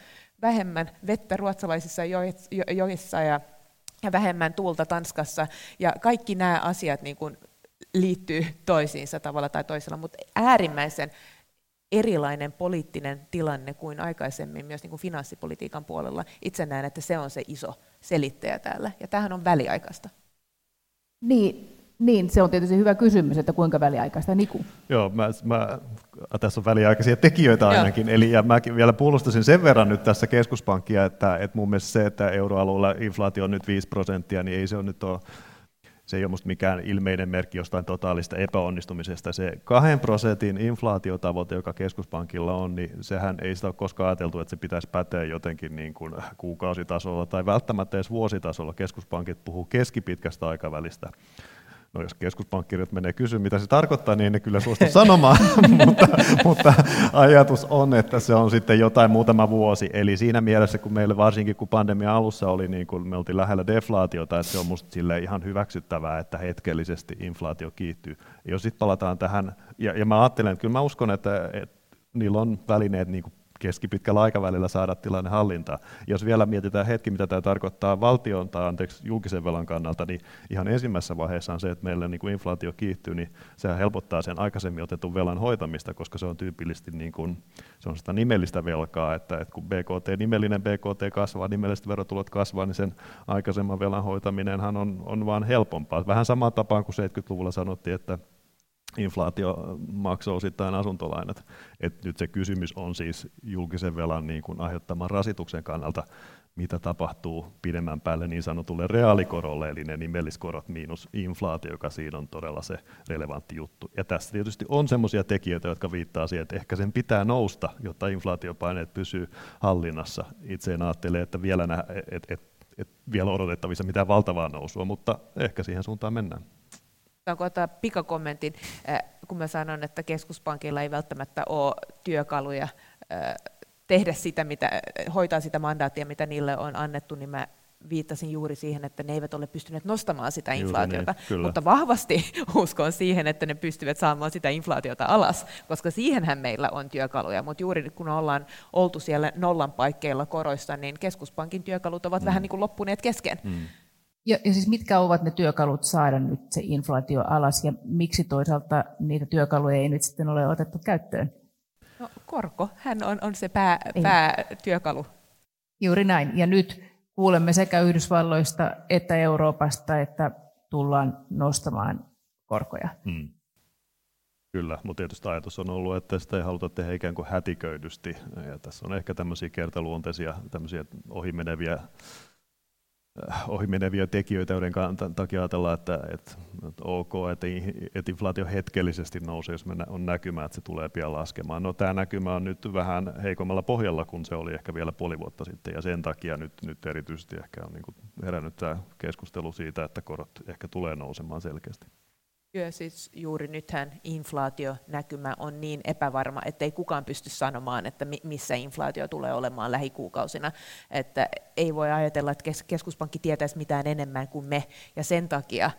Vähemmän vettä ruotsalaisissa joissa ja, vähemmän tuulta Tanskassa, ja kaikki nämä asiat niin kuin liittyy toisiinsa tavalla tai toisella, mutta äärimmäisen erilainen poliittinen tilanne kuin aikaisemmin myös niin kuin finanssipolitiikan puolella. Itse näen, että se on se iso selittäjä täällä, ja tämähän on väliaikaista.
Niin, niin, se on tietysti hyvä kysymys, että kuinka väliaikaista, Niku?
Joo, mä, mä, tässä on väliaikaisia tekijöitä ainakin, Eli, ja mäkin vielä puolustasin sen verran nyt tässä keskuspankkia, että, että mun mielestä se, että euroalueella inflaatio on nyt 5 prosenttia, niin ei se ole nyt ole se ei ole minusta mikään ilmeinen merkki jostain totaalista epäonnistumisesta. Se kahden prosentin inflaatiotavoite, joka keskuspankilla on, niin sehän ei sitä ole koskaan ajateltu, että se pitäisi päteä jotenkin niin kuin kuukausitasolla tai välttämättä edes vuositasolla. Keskuspankit puhuu keskipitkästä aikavälistä. No jos keskuspankkirjat menee kysyä, mitä se tarkoittaa, niin ne kyllä suostu sanomaan, <laughs> mutta, mutta ajatus on, että se on sitten jotain muutama vuosi. Eli siinä mielessä, kun meille varsinkin kun pandemia alussa oli, niin kun me oltiin lähellä deflaatiota, että se on musta sille ihan hyväksyttävää, että hetkellisesti inflaatio kiihtyy. Jos sitten palataan tähän, ja, ja mä ajattelen, että kyllä mä uskon, että, että niillä on välineet niin kuin keskipitkällä aikavälillä saada tilanne hallintaan. Jos vielä mietitään hetki, mitä tämä tarkoittaa valtion tai anteeksi, julkisen velan kannalta, niin ihan ensimmäisessä vaiheessa on se, että meillä niin kuin inflaatio kiihtyy, niin se helpottaa sen aikaisemmin otetun velan hoitamista, koska se on tyypillisesti niin kuin, se on sitä nimellistä velkaa, että, että kun BKT, nimellinen BKT kasvaa, nimelliset verotulot kasvaa, niin sen aikaisemman velan hoitaminenhan on, on vaan helpompaa. Vähän samaan tapaan kuin 70-luvulla sanottiin, että inflaatio maksoi osittain asuntolainat. Et nyt se kysymys on siis julkisen velan niin kuin aiheuttaman rasituksen kannalta, mitä tapahtuu pidemmän päälle niin sanotulle reaalikorolle, eli ne nimelliskorot miinus inflaatio, joka siinä on todella se relevantti juttu. Ja tässä tietysti on sellaisia tekijöitä, jotka viittaa siihen, että ehkä sen pitää nousta, jotta inflaatiopaineet pysyy hallinnassa. Itse en ajattele, että vielä, nä- et, et, et, vielä odotettavissa mitään valtavaa nousua, mutta ehkä siihen suuntaan mennään.
Saanko ottaa pikakommentin, äh, kun mä sanon, että keskuspankilla ei välttämättä ole työkaluja äh, tehdä sitä, mitä, äh, hoitaa sitä mandaattia, mitä niille on annettu, niin mä viittasin juuri siihen, että ne eivät ole pystyneet nostamaan sitä inflaatiota, niin, mutta vahvasti <laughs> uskon siihen, että ne pystyvät saamaan sitä inflaatiota alas, koska siihenhän meillä on työkaluja, mutta juuri kun ollaan oltu siellä nollan paikkeilla koroissa, niin keskuspankin työkalut ovat mm. vähän niin kuin loppuneet kesken. Mm.
Ja, ja siis mitkä ovat ne työkalut saada nyt se inflaatio alas ja miksi toisaalta niitä työkaluja ei nyt sitten ole otettu käyttöön?
No, korko, hän on, on se pää, päätyökalu.
Juuri näin. Ja nyt kuulemme sekä Yhdysvalloista että Euroopasta, että tullaan nostamaan korkoja. Hmm.
Kyllä, mutta tietysti ajatus on ollut, että sitä ei haluta tehdä ikään kuin hätiköidysti. Ja tässä on ehkä tämmöisiä kertaluonteisia, tämmöisiä ohimeneviä ohimeneviä tekijöitä, joiden takia ajatellaan, että, että, että ok, että, että inflaatio hetkellisesti nousee, jos on näkymä, että se tulee pian laskemaan. No tämä näkymä on nyt vähän heikommalla pohjalla kuin se oli ehkä vielä puoli vuotta sitten, ja sen takia nyt, nyt erityisesti ehkä on niin herännyt tämä keskustelu siitä, että korot ehkä tulee nousemaan selkeästi.
Kyllä siis juuri nythän inflaationäkymä on niin epävarma, että ei kukaan pysty sanomaan, että missä inflaatio tulee olemaan lähikuukausina. Että ei voi ajatella, että keskuspankki tietäisi mitään enemmän kuin me, ja sen takia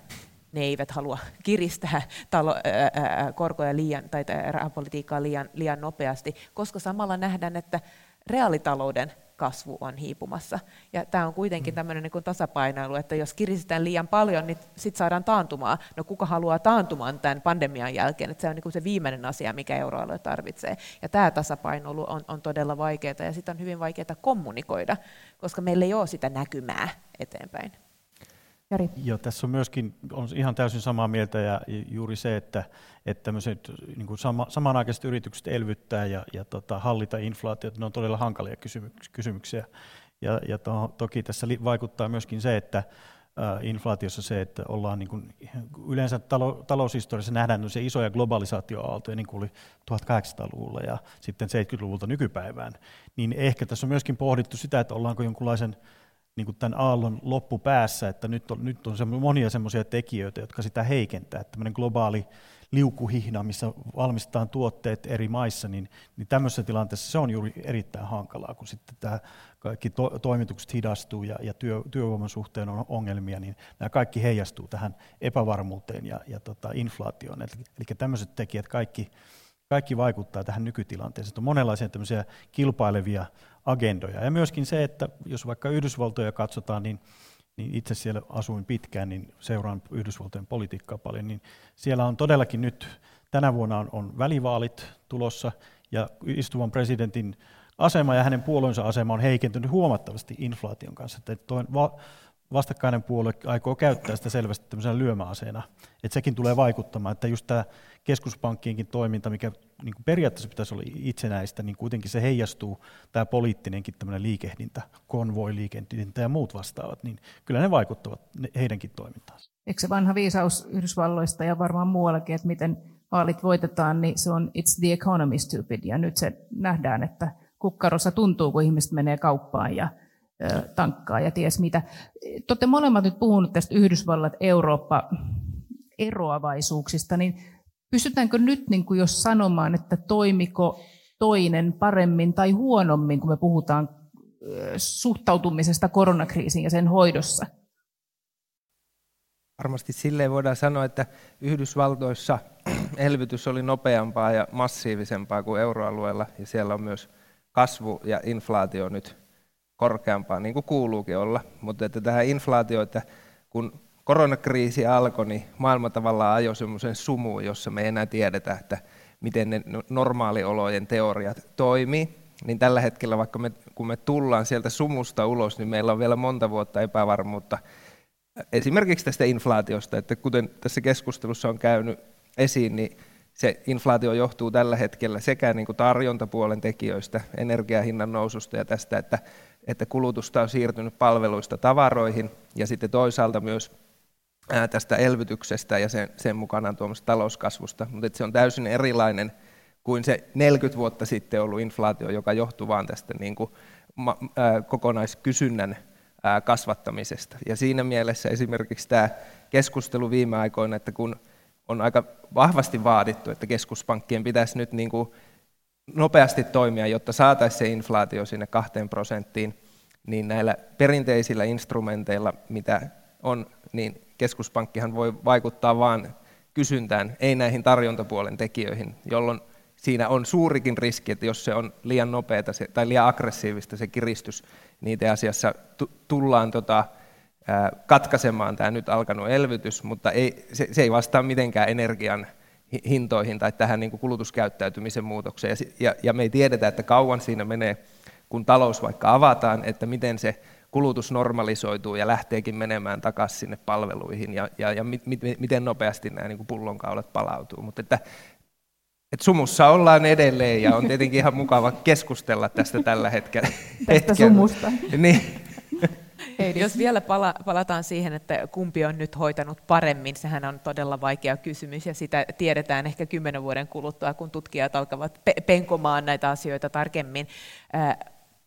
ne eivät halua kiristää talo, ää, korkoja liian, tai rahapolitiikkaa liian, liian nopeasti, koska samalla nähdään, että reaalitalouden kasvu on hiipumassa. Ja tämä on kuitenkin mm. tämmöinen niin tasapainoilu, että jos kiristetään liian paljon, niin sitten saadaan taantumaa. No kuka haluaa taantumaan tämän pandemian jälkeen? Että se on niin se viimeinen asia, mikä euroalue tarvitsee. Ja tämä tasapainoilu on, on todella vaikeaa ja sitä on hyvin vaikeaa kommunikoida, koska meillä ei ole sitä näkymää eteenpäin.
Jari. Joo, tässä on myöskin on ihan täysin samaa mieltä ja juuri se, että, että niin kuin sama, samanaikaiset yritykset elvyttää ja, ja tota, hallita inflaatiota, ne on todella hankalia kysymyksiä. Ja, ja to, toki tässä vaikuttaa myöskin se, että inflaatiossa se, että ollaan niin kuin, yleensä talo, taloushistoriassa nähdään se isoja globalisaatioaaltoja, niin kuin oli 1800-luvulla ja sitten 70-luvulta nykypäivään, niin ehkä tässä on myöskin pohdittu sitä, että ollaanko jonkunlaisen niin kuin tämän aallon loppupäässä, että nyt on, nyt on monia semmoisia tekijöitä, jotka sitä heikentää. Että tämmöinen globaali liukuhihna, missä valmistetaan tuotteet eri maissa, niin, niin tämmöisessä tilanteessa se on juuri erittäin hankalaa, kun sitten tämä kaikki to, toimitukset hidastuu ja, ja työ, työvoiman suhteen on ongelmia, niin nämä kaikki heijastuu tähän epävarmuuteen ja, ja tota inflaatioon. Eli, eli tämmöiset tekijät kaikki, kaikki vaikuttaa tähän nykytilanteeseen. On monenlaisia tämmöisiä kilpailevia agendoja. Ja myöskin se, että jos vaikka Yhdysvaltoja katsotaan, niin, niin itse siellä asuin pitkään, niin seuraan Yhdysvaltojen politiikkaa paljon, niin siellä on todellakin nyt, tänä vuonna on, on välivaalit tulossa, ja istuvan presidentin asema ja hänen puolueensa asema on heikentynyt huomattavasti inflaation kanssa. Että vastakkainen puolue aikoo käyttää sitä selvästi tämmöisenä lyömäaseena. Että sekin tulee vaikuttamaan, että just tämä keskuspankkienkin toiminta, mikä niin kuin periaatteessa pitäisi olla itsenäistä, niin kuitenkin se heijastuu, tämä poliittinenkin tämmöinen liikehdintä, konvoi-liikehdintä ja muut vastaavat, niin kyllä ne vaikuttavat heidänkin toimintaansa.
Eikö se vanha viisaus Yhdysvalloista ja varmaan muuallakin, että miten vaalit voitetaan, niin se on it's the economy stupid, ja nyt se nähdään, että kukkarossa tuntuu, kun ihmiset menee kauppaan ja tankkaa ja ties mitä. Te molemmat nyt puhunut tästä Yhdysvallat, Eurooppa eroavaisuuksista, niin pystytäänkö nyt niin kuin jos sanomaan, että toimiko toinen paremmin tai huonommin, kun me puhutaan suhtautumisesta koronakriisiin ja sen hoidossa?
Varmasti silleen voidaan sanoa, että Yhdysvaltoissa <clears throat> elvytys oli nopeampaa ja massiivisempaa kuin euroalueella, ja siellä on myös kasvu ja inflaatio nyt korkeampaa, niin kuin kuuluukin olla. Mutta että tähän inflaatioon, että kun koronakriisi alkoi, niin maailma tavallaan ajoi semmoisen sumuun, jossa me ei enää tiedetä, että miten ne no-, normaaliolojen teoriat toimii. Niin tällä hetkellä, vaikka me, kun me tullaan sieltä sumusta ulos, niin meillä on vielä monta vuotta epävarmuutta esimerkiksi tästä inflaatiosta, että kuten tässä keskustelussa on käynyt esiin, niin se inflaatio johtuu tällä hetkellä sekä niin kuin tarjontapuolen tekijöistä, energiahinnan noususta ja tästä, että, että kulutusta on siirtynyt palveluista tavaroihin ja sitten toisaalta myös tästä elvytyksestä ja sen, sen mukanaan tuomasta talouskasvusta, mutta se on täysin erilainen kuin se 40 vuotta sitten ollut inflaatio, joka johtuu vain tästä niin kuin, ma, ää, kokonaiskysynnän ää, kasvattamisesta. Ja siinä mielessä esimerkiksi tämä keskustelu viime aikoina, että kun on aika vahvasti vaadittu, että keskuspankkien pitäisi nyt niin kuin nopeasti toimia, jotta saataisiin se inflaatio sinne kahteen prosenttiin, niin näillä perinteisillä instrumenteilla, mitä on, niin keskuspankkihan voi vaikuttaa vain kysyntään, ei näihin tarjontapuolen tekijöihin, jolloin siinä on suurikin riski, että jos se on liian nopeata tai liian aggressiivista se kiristys, niin itse asiassa tullaan tota, katkaisemaan tämä nyt alkanut elvytys, mutta ei, se, se ei vastaa mitenkään energian hintoihin tai tähän niin kuin kulutuskäyttäytymisen muutokseen. Ja, ja, ja me ei tiedetä, että kauan siinä menee, kun talous vaikka avataan, että miten se kulutus normalisoituu ja lähteekin menemään takaisin sinne palveluihin ja, ja, ja mi, mi, miten nopeasti nämä niin kuin pullonkaulat palautuu. Mutta että, että sumussa ollaan edelleen ja on tietenkin ihan mukava keskustella tästä tällä hetkellä.
Tästä sumusta.
niin.
Heidis. Jos vielä pala- palataan siihen, että kumpi on nyt hoitanut paremmin, sehän on todella vaikea kysymys ja sitä tiedetään ehkä kymmenen vuoden kuluttua, kun tutkijat alkavat pe- penkomaan näitä asioita tarkemmin. Äh,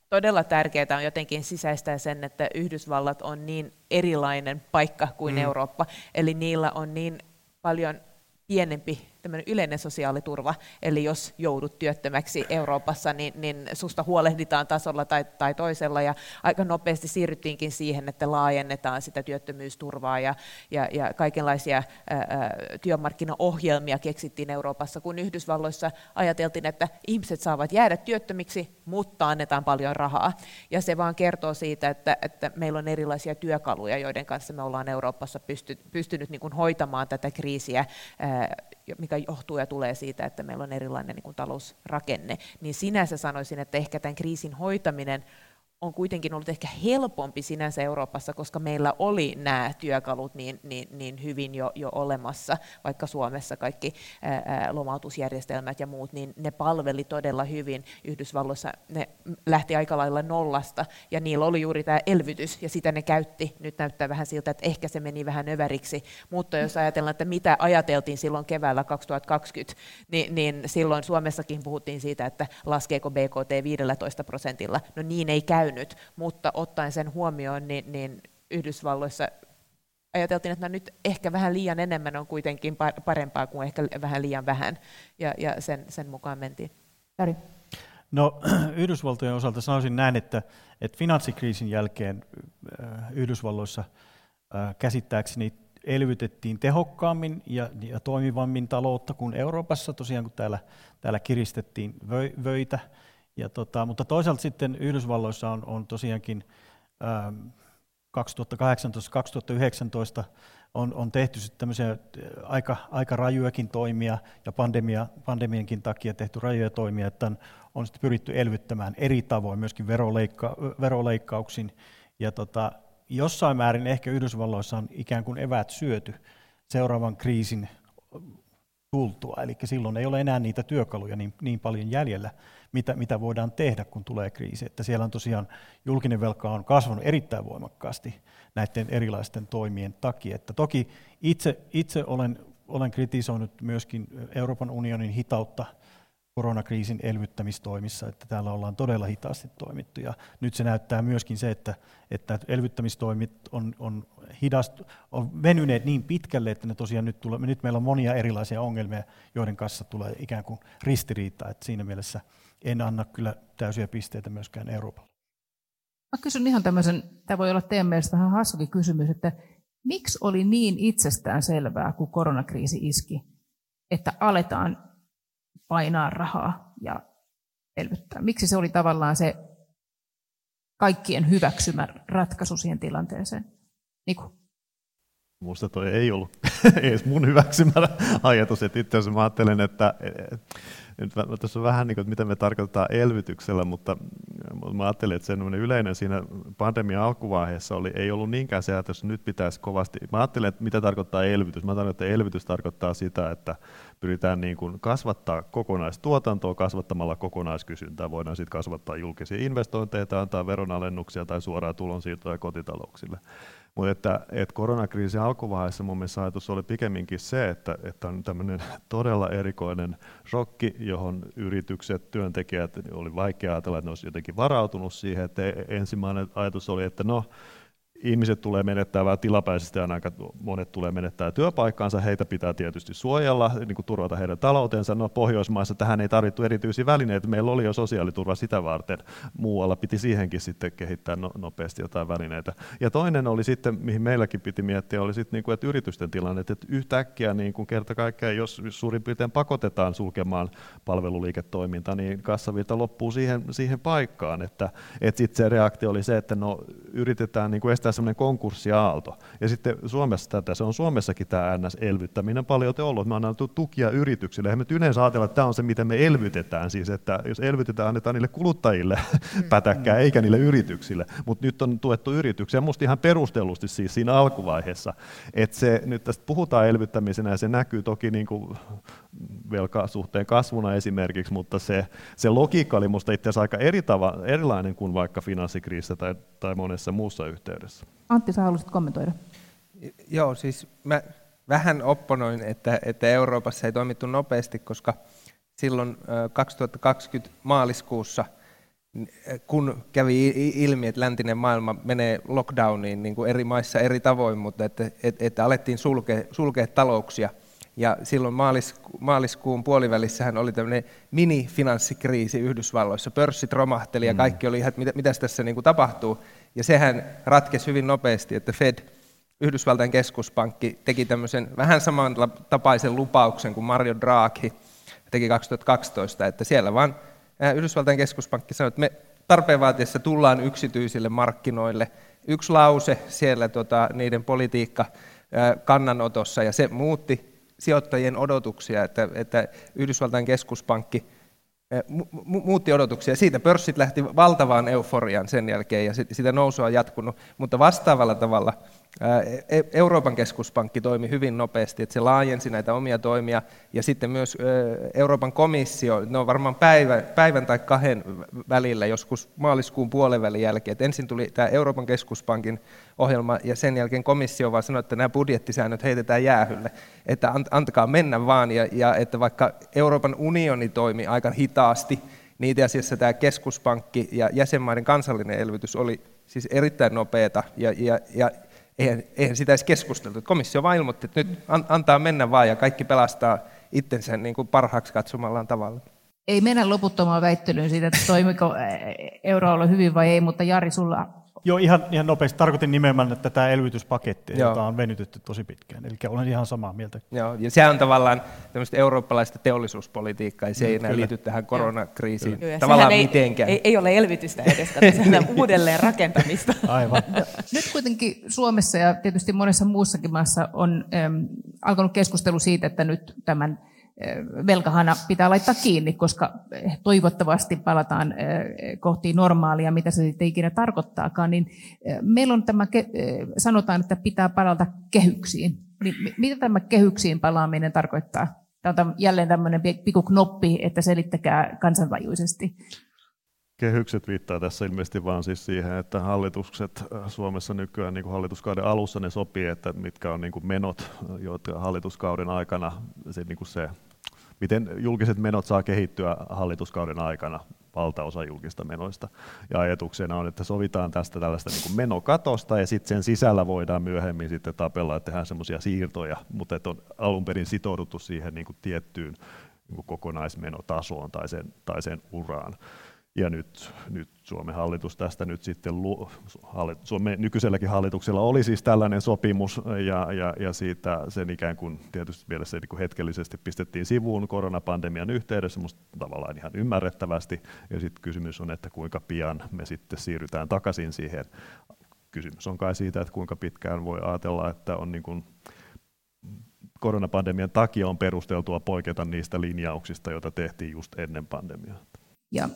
todella tärkeää on jotenkin sisäistää sen, että Yhdysvallat on niin erilainen paikka kuin mm. Eurooppa, eli niillä on niin paljon pienempi yleinen sosiaaliturva, eli jos joudut työttömäksi Euroopassa, niin, niin susta huolehditaan tasolla tai, tai toisella, ja aika nopeasti siirryttiinkin siihen, että laajennetaan sitä työttömyysturvaa, ja, ja, ja kaikenlaisia ää, työmarkkinaohjelmia keksittiin Euroopassa, kun Yhdysvalloissa ajateltiin, että ihmiset saavat jäädä työttömiksi, mutta annetaan paljon rahaa, ja se vaan kertoo siitä, että, että meillä on erilaisia työkaluja, joiden kanssa me ollaan Euroopassa pysty, pystynyt niin kuin hoitamaan tätä kriisiä, mikä johtuu ja tulee siitä, että meillä on erilainen niin kuin talousrakenne, niin sinänsä sanoisin, että ehkä tämän kriisin hoitaminen on kuitenkin ollut ehkä helpompi sinänsä Euroopassa, koska meillä oli nämä työkalut niin, niin, niin hyvin jo, jo olemassa, vaikka Suomessa kaikki ää, lomautusjärjestelmät ja muut, niin ne palveli todella hyvin. Yhdysvalloissa ne lähti aika lailla nollasta, ja niillä oli juuri tämä elvytys, ja sitä ne käytti. Nyt näyttää vähän siltä, että ehkä se meni vähän överiksi, mutta jos ajatellaan, että mitä ajateltiin silloin keväällä 2020, niin, niin silloin Suomessakin puhuttiin siitä, että laskeeko BKT 15 prosentilla. No niin ei käy käynyt, mutta ottaen sen huomioon, niin, niin Yhdysvalloissa ajateltiin, että no nyt ehkä vähän liian enemmän on kuitenkin parempaa kuin ehkä vähän liian vähän, ja, ja sen, sen mukaan mentiin.
Jari.
No <clears throat> Yhdysvaltojen osalta sanoisin näin, että, että finanssikriisin jälkeen äh, Yhdysvalloissa äh, käsittääkseni elvytettiin tehokkaammin ja, ja toimivammin taloutta kuin Euroopassa, tosiaan kun täällä, täällä kiristettiin vöitä. Ja tota, mutta toisaalta sitten Yhdysvalloissa on, on tosiaankin ähm, 2018-2019 on, on tehty sitten tämmöisiä äh, aika, aika rajujakin toimia ja pandemia, pandemiankin takia tehty rajuja toimia, että on, on sitten pyritty elvyttämään eri tavoin, myöskin veroleikka, veroleikkauksin. Ja tota, jossain määrin ehkä Yhdysvalloissa on ikään kuin evät syöty seuraavan kriisin tultua, eli silloin ei ole enää niitä työkaluja niin, niin paljon jäljellä, mitä, mitä voidaan tehdä, kun tulee kriisi. Että siellä on tosiaan julkinen velka on kasvanut erittäin voimakkaasti näiden erilaisten toimien takia. Että toki itse, itse olen, olen kritisoinut myöskin Euroopan unionin hitautta koronakriisin elvyttämistoimissa, että täällä ollaan todella hitaasti toimittu. Ja nyt se näyttää myöskin se, että, että elvyttämistoimit on, on, hidast, on venyneet niin pitkälle, että ne tosiaan nyt, tulee, nyt meillä on monia erilaisia ongelmia, joiden kanssa tulee ikään kuin ristiriita. Että siinä mielessä en anna kyllä täysiä pisteitä myöskään Euroopalle.
Mä kysyn ihan tämmöisen, tämä voi olla teidän mielestä vähän hassukin kysymys, että miksi oli niin itsestään selvää, kun koronakriisi iski, että aletaan painaa rahaa ja elvyttää? Miksi se oli tavallaan se kaikkien hyväksymä ratkaisu siihen tilanteeseen? Niku.
Minusta toi ei ollut <laughs> edes mun hyväksymä ajatus, että itse asiassa mä ajattelen, että nyt tässä on vähän niin kuin, mitä me tarkoitetaan elvytyksellä, mutta mä ajattelin, että se yleinen siinä pandemian alkuvaiheessa oli, ei ollut niinkään se, että jos nyt pitäisi kovasti, mä ajattelin, että mitä tarkoittaa elvytys. Mä ajattelin, että elvytys tarkoittaa sitä, että pyritään niin kuin kasvattaa kokonaistuotantoa kasvattamalla kokonaiskysyntää. Voidaan sitten kasvattaa julkisia investointeja tai antaa veronalennuksia tai suoraa tulonsiirtoja kotitalouksille. Mutta että, että koronakriisin alkuvaiheessa mun mielestä ajatus oli pikemminkin se, että, että on tämmöinen <laughs> todella erikoinen shokki, johon yritykset, työntekijät, oli vaikea ajatella, että ne olisi jotenkin varautunut siihen, että ensimmäinen ajatus oli, että no, ihmiset tulee menettää vähän tilapäisesti ja aika monet tulee menettää työpaikkaansa, heitä pitää tietysti suojella, niin kuin turvata heidän taloutensa. No Pohjoismaissa tähän ei tarvittu erityisiä välineitä, meillä oli jo sosiaaliturva sitä varten, muualla piti siihenkin sitten kehittää no, nopeasti jotain välineitä. Ja toinen oli sitten, mihin meilläkin piti miettiä, oli sitten, niin kuin, että yritysten tilanne, että yhtäkkiä niin kuin kerta kaikkea, jos suurin piirtein pakotetaan sulkemaan palveluliiketoiminta, niin kassavirta loppuu siihen, siihen paikkaan, että, että sitten se reaktio oli se, että no yritetään niin kuin estää semmoinen konkurssiaalto. Ja sitten Suomessa tätä, se on Suomessakin tämä NS-elvyttäminen paljon te ollut. Me annan tukia yrityksille. Eihän me yleensä ajatella, että tämä on se, miten me elvytetään. Siis, että jos elvytetään, annetaan niille kuluttajille mm. <laughs> pätäkkää, mm. eikä niille yrityksille. Mutta nyt on tuettu yrityksiä, minusta ihan perustellusti siis siinä alkuvaiheessa. Että se, nyt tästä puhutaan elvyttämisenä ja se näkyy toki niin kuin velkasuhteen kasvuna esimerkiksi, mutta se, se logiikka oli minusta itse asiassa aika eri tava, erilainen kuin vaikka finanssikriisissä tai, tai monessa muussa yhteydessä.
Antti, sä haluaisit kommentoida?
Joo, siis mä vähän opponoin, että, että Euroopassa ei toimittu nopeasti, koska silloin 2020 maaliskuussa, kun kävi ilmi, että läntinen maailma menee lockdowniin niin kuin eri maissa eri tavoin, mutta että, että, että alettiin sulkea, sulkea talouksia – Ja silloin maalisku, maaliskuun puolivälissähän oli tämmöinen mini-finanssikriisi Yhdysvalloissa. Pörssit romahteli ja mm. kaikki oli ihan, että mitä, mitäs tässä niin kuin tapahtuu. Ja sehän ratkesi hyvin nopeasti, että Fed, Yhdysvaltain keskuspankki, teki tämmöisen vähän samantapaisen lupauksen kuin Mario Draghi teki 2012, että siellä vaan Yhdysvaltain keskuspankki sanoi, että me tarpeen vaatiessa tullaan yksityisille markkinoille. Yksi lause siellä tota, niiden politiikka kannanotossa, ja se muutti sijoittajien odotuksia, että, että Yhdysvaltain keskuspankki muutti odotuksia. Siitä pörssit lähti valtavaan euforiaan sen jälkeen, ja sitä nousua on jatkunut, mutta vastaavalla tavalla E- Euroopan keskuspankki toimi hyvin nopeasti, että se laajensi näitä omia toimia, ja sitten myös Euroopan komissio, ne on varmaan päivän, päivän tai kahden välillä, joskus maaliskuun puolen välin jälkeen, että ensin tuli tämä Euroopan keskuspankin ohjelma, ja sen jälkeen komissio vaan sanoi, että nämä budjettisäännöt heitetään jäähylle, että antakaa mennä vaan, ja, ja että vaikka Euroopan unioni toimi aika hitaasti, niin itse asiassa tämä keskuspankki ja jäsenmaiden kansallinen elvytys oli siis erittäin nopeata, ja, ja, ja eihän, eihän sitä edes keskusteltu. Komissio vain ilmoitti, että nyt antaa mennä vaan ja kaikki pelastaa itsensä niin kuin parhaaksi katsomallaan tavalla.
Ei mennä loputtomaan väittelyyn siitä, että toimiko euroalue hyvin vai ei, mutta Jari, sulla
Joo, ihan, ihan nopeasti. Tarkoitin nimenomaan että tämä elvytyspaketti, Joo. jota on venytetty tosi pitkään. Eli olen ihan samaa mieltä.
Joo, ja se on tavallaan tämmöistä eurooppalaista teollisuuspolitiikkaa, ja se mm, ei enää liity tähän koronakriisiin Joo. tavallaan
ei,
mitenkään.
Ei, ei ole elvytystä edes, sehän <laughs> uudelleen rakentamista.
Aivan. <laughs>
Nyt kuitenkin Suomessa ja tietysti monessa muussakin maassa on ähm, alkanut keskustelu siitä, että nyt tämän velkahana pitää laittaa kiinni, koska toivottavasti palataan kohti normaalia, mitä se sitten ikinä tarkoittaakaan, niin meillä on tämä, sanotaan, että pitää palata kehyksiin. Niin mitä tämä kehyksiin palaaminen tarkoittaa? Tämä on jälleen tämmöinen pikku knoppi, että selittäkää kansanvajuisesti.
Kehykset viittaa tässä ilmeisesti vaan siis siihen, että hallitukset Suomessa nykyään niin kuin hallituskauden alussa ne sopii, että mitkä on niin kuin menot, jotka hallituskauden aikana se, niin kuin se miten julkiset menot saa kehittyä hallituskauden aikana, valtaosa julkista menoista. Ja ajatuksena on, että sovitaan tästä tällaista niin menokatosta ja sitten sen sisällä voidaan myöhemmin sitten tapella, että tehdään semmoisia siirtoja, mutta että on alun perin sitouduttu siihen niin kuin tiettyyn niin kuin kokonaismenotasoon tai sen, tai sen uraan. Ja nyt, nyt Suomen hallitus tästä nyt sitten, Suomen nykyiselläkin hallituksella oli siis tällainen sopimus, ja, ja, ja siitä sen ikään kuin tietysti mielessä niin kuin hetkellisesti pistettiin sivuun koronapandemian yhteydessä, musta tavallaan ihan ymmärrettävästi, ja sitten kysymys on, että kuinka pian me sitten siirrytään takaisin siihen. Kysymys on kai siitä, että kuinka pitkään voi ajatella, että on niin kuin koronapandemian takia on perusteltua poiketa niistä linjauksista, joita tehtiin just ennen pandemiaa.
Ja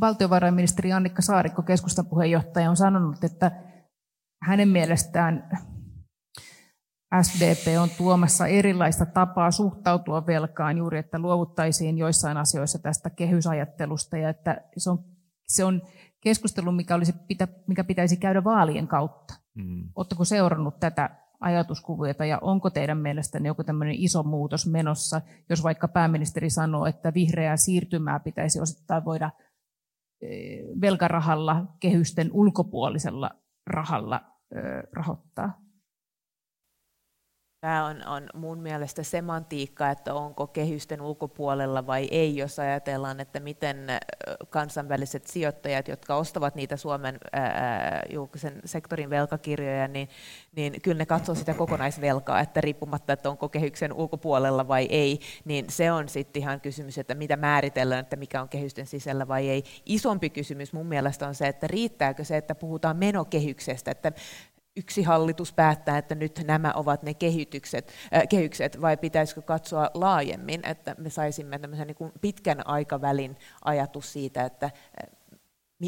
valtiovarainministeri Annikka Saarikko, keskustan puheenjohtaja, on sanonut, että hänen mielestään SDP on tuomassa erilaista tapaa suhtautua velkaan juuri, että luovuttaisiin joissain asioissa tästä kehysajattelusta ja että se on, se on keskustelu, mikä, olisi, mikä pitäisi käydä vaalien kautta. Mm. Oletteko seurannut tätä ajatuskuviota ja onko teidän mielestänne joku tämmöinen iso muutos menossa, jos vaikka pääministeri sanoo, että vihreää siirtymää pitäisi osittain voida velkarahalla, kehysten ulkopuolisella rahalla rahoittaa.
Tämä on, on mun mielestä semantiikka, että onko kehysten ulkopuolella vai ei, jos ajatellaan, että miten kansainväliset sijoittajat, jotka ostavat niitä Suomen ää, julkisen sektorin velkakirjoja, niin, niin kyllä ne katsoo sitä kokonaisvelkaa, että riippumatta, että onko kehyksen ulkopuolella vai ei, niin se on sitten ihan kysymys, että mitä määritellään, että mikä on kehysten sisällä vai ei. Isompi kysymys mun mielestä on se, että riittääkö se, että puhutaan menokehyksestä, että yksi hallitus päättää, että nyt nämä ovat ne kehitykset, äh, kehykset, vai pitäisikö katsoa laajemmin, että me saisimme tämmöisen niin kuin pitkän aikavälin ajatus siitä, että äh,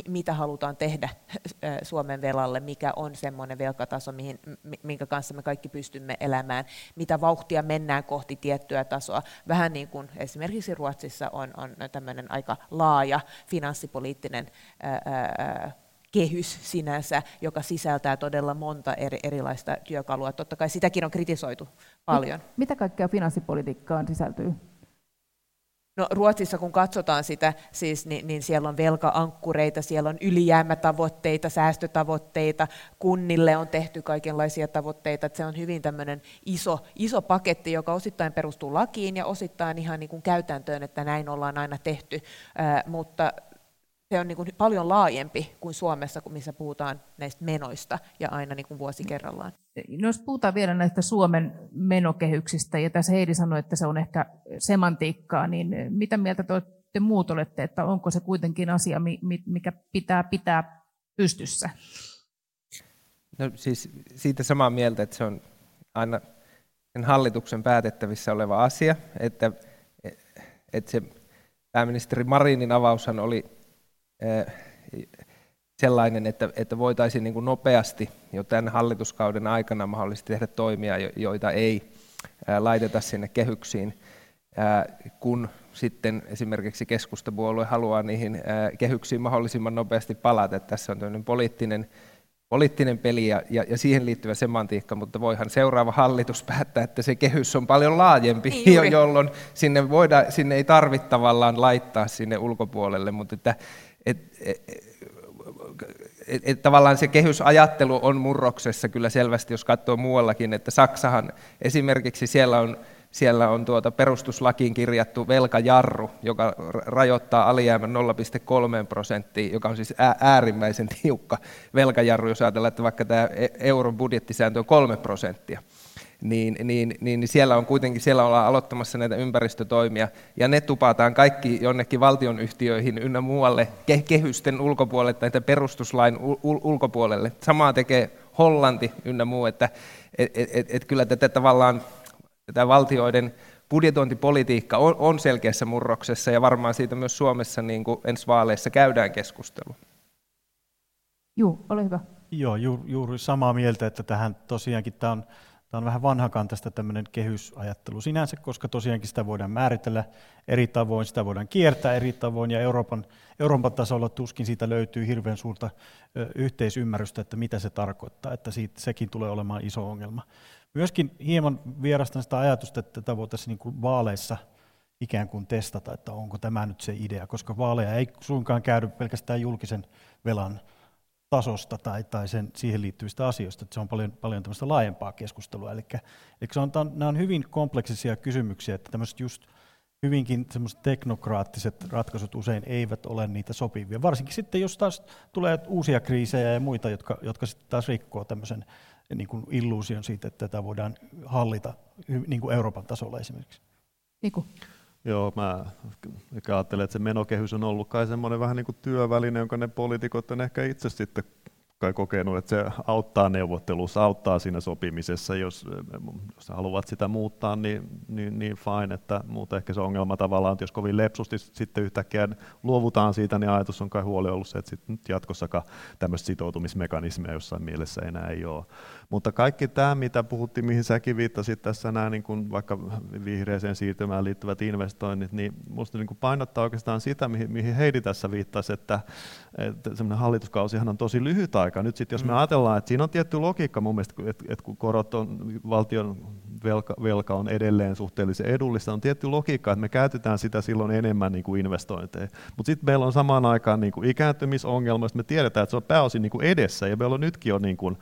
mitä halutaan tehdä äh, Suomen velalle, mikä on semmoinen velkataso, mihin, minkä kanssa me kaikki pystymme elämään, mitä vauhtia mennään kohti tiettyä tasoa. Vähän niin kuin esimerkiksi Ruotsissa on, on tämmöinen aika laaja finanssipoliittinen ää, ää, kehys sinänsä, joka sisältää todella monta eri, erilaista työkalua. Totta kai sitäkin on kritisoitu paljon.
Mitä kaikkea finanssipolitiikkaan sisältyy?
No, Ruotsissa kun katsotaan sitä, siis, niin, niin siellä on velkaankkureita, siellä on ylijäämätavoitteita, säästötavoitteita, kunnille on tehty kaikenlaisia tavoitteita, että se on hyvin tämmöinen iso, iso paketti, joka osittain perustuu lakiin ja osittain ihan niin kuin käytäntöön, että näin ollaan aina tehty, Ää, mutta se on niin kuin paljon laajempi kuin Suomessa, missä puhutaan näistä menoista ja aina niin kuin vuosi kerrallaan.
No jos puhutaan vielä näistä Suomen menokehyksistä, ja tässä Heidi sanoi, että se on ehkä semantiikkaa, niin mitä mieltä te muut olette, että onko se kuitenkin asia, mikä pitää pitää pystyssä?
No siis siitä samaa mieltä, että se on aina sen hallituksen päätettävissä oleva asia, että, että se pääministeri Marinin avaushan oli sellainen, että, että voitaisiin niin kuin nopeasti jo tämän hallituskauden aikana mahdollisesti tehdä toimia, joita ei laiteta sinne kehyksiin, kun sitten esimerkiksi keskustapuolue haluaa niihin kehyksiin mahdollisimman nopeasti palata. Että tässä on tämmöinen poliittinen, poliittinen peli ja, ja, ja siihen liittyvä semantiikka, mutta voihan seuraava hallitus <laughs> päättää, että se kehys on paljon laajempi, niin <laughs> jolloin sinne, voida, sinne ei tarvitse tavallaan laittaa sinne ulkopuolelle, mutta että et, et, et, et tavallaan se kehysajattelu on murroksessa kyllä selvästi, jos katsoo muuallakin, että Saksahan esimerkiksi siellä on, siellä on tuota perustuslakiin kirjattu velkajarru, joka rajoittaa alijäämän 0,3 prosenttia, joka on siis äärimmäisen tiukka velkajarru, jos ajatellaan, että vaikka tämä e-, euron budjettisääntö on 3 prosenttia niin, niin, niin, siellä on kuitenkin siellä ollaan aloittamassa näitä ympäristötoimia, ja ne tupataan kaikki jonnekin valtionyhtiöihin ynnä muualle kehysten ulkopuolelle tai perustuslain ul- ulkopuolelle. Samaa tekee Hollanti ynnä muu, että et, et, et, et kyllä tätä tavallaan tätä valtioiden budjetointipolitiikka on, on selkeässä murroksessa, ja varmaan siitä myös Suomessa niin kuin ensi vaaleissa käydään keskustelua.
Joo, ole hyvä.
Joo, juuri samaa mieltä, että tähän tosiaankin tämä on Tämä on vähän vanhakantaista tämmöinen kehysajattelu sinänsä, koska tosiaankin sitä voidaan määritellä eri tavoin, sitä voidaan kiertää eri tavoin, ja Euroopan, Euroopan tasolla tuskin siitä löytyy hirveän suurta ö, yhteisymmärrystä, että mitä se tarkoittaa, että siitä, sekin tulee olemaan iso ongelma. Myöskin hieman vierastan sitä ajatusta, että tätä voitaisiin niin kuin vaaleissa ikään kuin testata, että onko tämä nyt se idea, koska vaaleja ei suinkaan käydy pelkästään julkisen velan tasosta tai, tai sen, siihen liittyvistä asioista, että se on paljon, paljon tämmöistä laajempaa keskustelua. Eli, eli se on, nämä on hyvin kompleksisia kysymyksiä, että tämmöiset just hyvinkin semmoiset teknokraattiset ratkaisut usein eivät ole niitä sopivia. Varsinkin sitten, jos taas tulee uusia kriisejä ja muita, jotka, jotka sitten taas rikkoo tämmöisen niin kuin illuusion siitä, että tätä voidaan hallita niin kuin Euroopan tasolla esimerkiksi.
Niku.
Joo, mä ajattelen, että se menokehys on ollut kai semmoinen vähän niin kuin työväline, jonka ne poliitikot on ehkä itse sitten kai kokenut, että se auttaa neuvottelussa, auttaa siinä sopimisessa, jos, jos haluat sitä muuttaa, niin, niin, niin fine, että muuta ehkä se ongelma tavallaan, että jos kovin lepsusti sitten yhtäkkiä luovutaan siitä, niin ajatus on kai huoli ollut se, että sitten nyt jatkossakaan tämmöistä sitoutumismekanismia jossain mielessä enää ei ole. Mutta kaikki tämä, mitä puhuttiin, mihin säkin viittasit tässä, nämä niin kuin vaikka vihreäseen siirtymään liittyvät investoinnit, niin minusta niin painottaa oikeastaan sitä, mihin, mihin Heidi tässä viittasi, että, että semmoinen hallituskausihan on tosi lyhyt aika. Nyt sitten jos me mm. ajatellaan, että siinä on tietty logiikka mun mielestä, että, että kun korot on, valtion velka, velka on edelleen suhteellisen edullista, on tietty logiikka, että me käytetään sitä silloin enemmän niin kuin investointeja. Mutta sitten meillä on samaan aikaan niin kuin ikääntymisongelma, me tiedetään, että se on pääosin niin kuin edessä, ja meillä on nytkin on niin kuin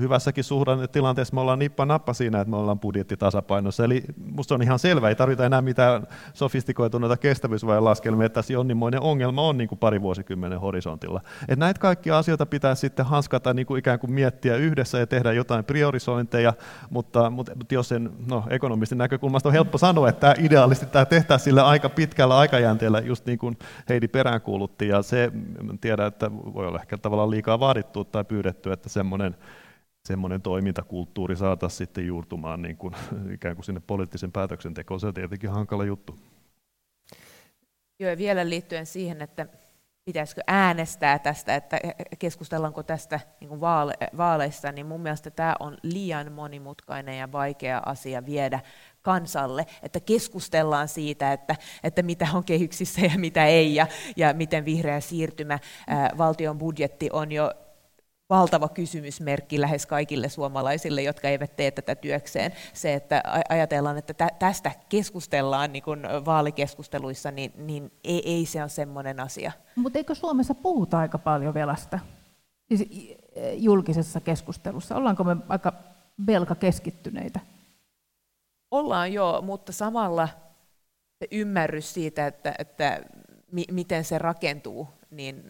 hyvässäkin suhdannetilanteessa me ollaan nippa nappa siinä, että me ollaan budjettitasapainossa. Eli minusta on ihan selvä, ei tarvita enää mitään sofistikoituneita kestävyysvajan laskelmia, että tässä jonninmoinen ongelma on niin kuin pari vuosikymmenen horisontilla. Että näitä kaikkia asioita pitää sitten hanskata niin kuin ikään kuin miettiä yhdessä ja tehdä jotain priorisointeja, mutta, mutta jos sen no, ekonomistin näkökulmasta on helppo sanoa, että tämä ideaalisti tämä tehtäisiin sillä aika pitkällä aikajänteellä, just niin kuin Heidi peräänkuulutti, ja se, tiedä, että voi olla ehkä tavallaan liikaa vaadittu tai pyydetty, että semmoinen semmoinen toimintakulttuuri saataisiin sitten juurtumaan niin kuin, <laughs> ikään kuin sinne poliittisen päätöksentekoon. Se on tietenkin hankala juttu.
Joo, ja vielä liittyen siihen, että pitäisikö äänestää tästä, että keskustellaanko tästä niin kuin vaale- vaaleissa, niin mun mielestä tämä on liian monimutkainen ja vaikea asia viedä kansalle, että keskustellaan siitä, että, että mitä on kehyksissä ja mitä ei, ja, ja miten vihreä siirtymä, ää, valtion budjetti on jo valtava kysymysmerkki lähes kaikille suomalaisille, jotka eivät tee tätä työkseen. Se, että ajatellaan, että tästä keskustellaan niin kuin vaalikeskusteluissa, niin, niin ei, ei se ole semmoinen asia.
Mutta eikö Suomessa puhuta aika paljon velasta? Siis julkisessa keskustelussa. Ollaanko me aika velkakeskittyneitä?
Ollaan joo, mutta samalla se ymmärrys siitä, että, että mi, miten se rakentuu, niin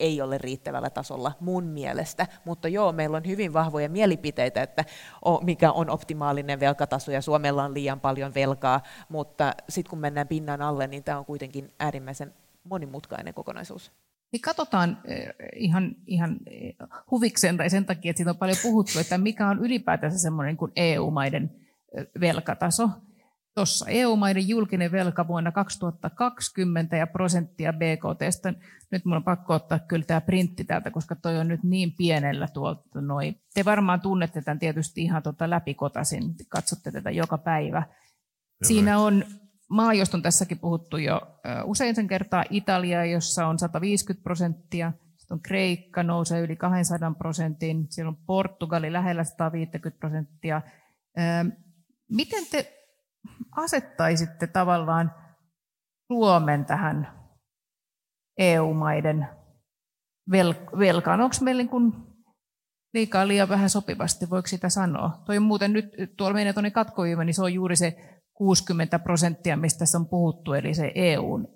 ei ole riittävällä tasolla mun mielestä. Mutta joo, meillä on hyvin vahvoja mielipiteitä, että mikä on optimaalinen velkataso ja Suomella on liian paljon velkaa, mutta sitten kun mennään pinnan alle, niin tämä on kuitenkin äärimmäisen monimutkainen kokonaisuus.
Niin katsotaan ihan, ihan huvikseen tai sen takia, että siitä on paljon puhuttu, että mikä on ylipäätänsä semmoinen kuin EU-maiden velkataso. Tuossa EU-maiden julkinen velka vuonna 2020 ja prosenttia BKT. Nyt minulla on pakko ottaa kyllä tämä printti täältä, koska toi on nyt niin pienellä tuolta noin. Te varmaan tunnette tämän tietysti ihan tuota läpikotasin, katsotte tätä joka päivä. Siinä on maa, josta on tässäkin puhuttu jo usein sen kertaa, Italia, jossa on 150 prosenttia, sitten on Kreikka, nousee yli 200 prosentin, siellä on Portugali lähellä 150 prosenttia. Miten te asettaisitte tavallaan Suomen tähän EU-maiden velkaan? Onko meillä niin kuin liikaa liian vähän sopivasti, voiko sitä sanoa? Toi muuten nyt, tuolla meidän tuonne katkoviiva, niin se on juuri se 60 prosenttia, mistä tässä on puhuttu, eli se EUn,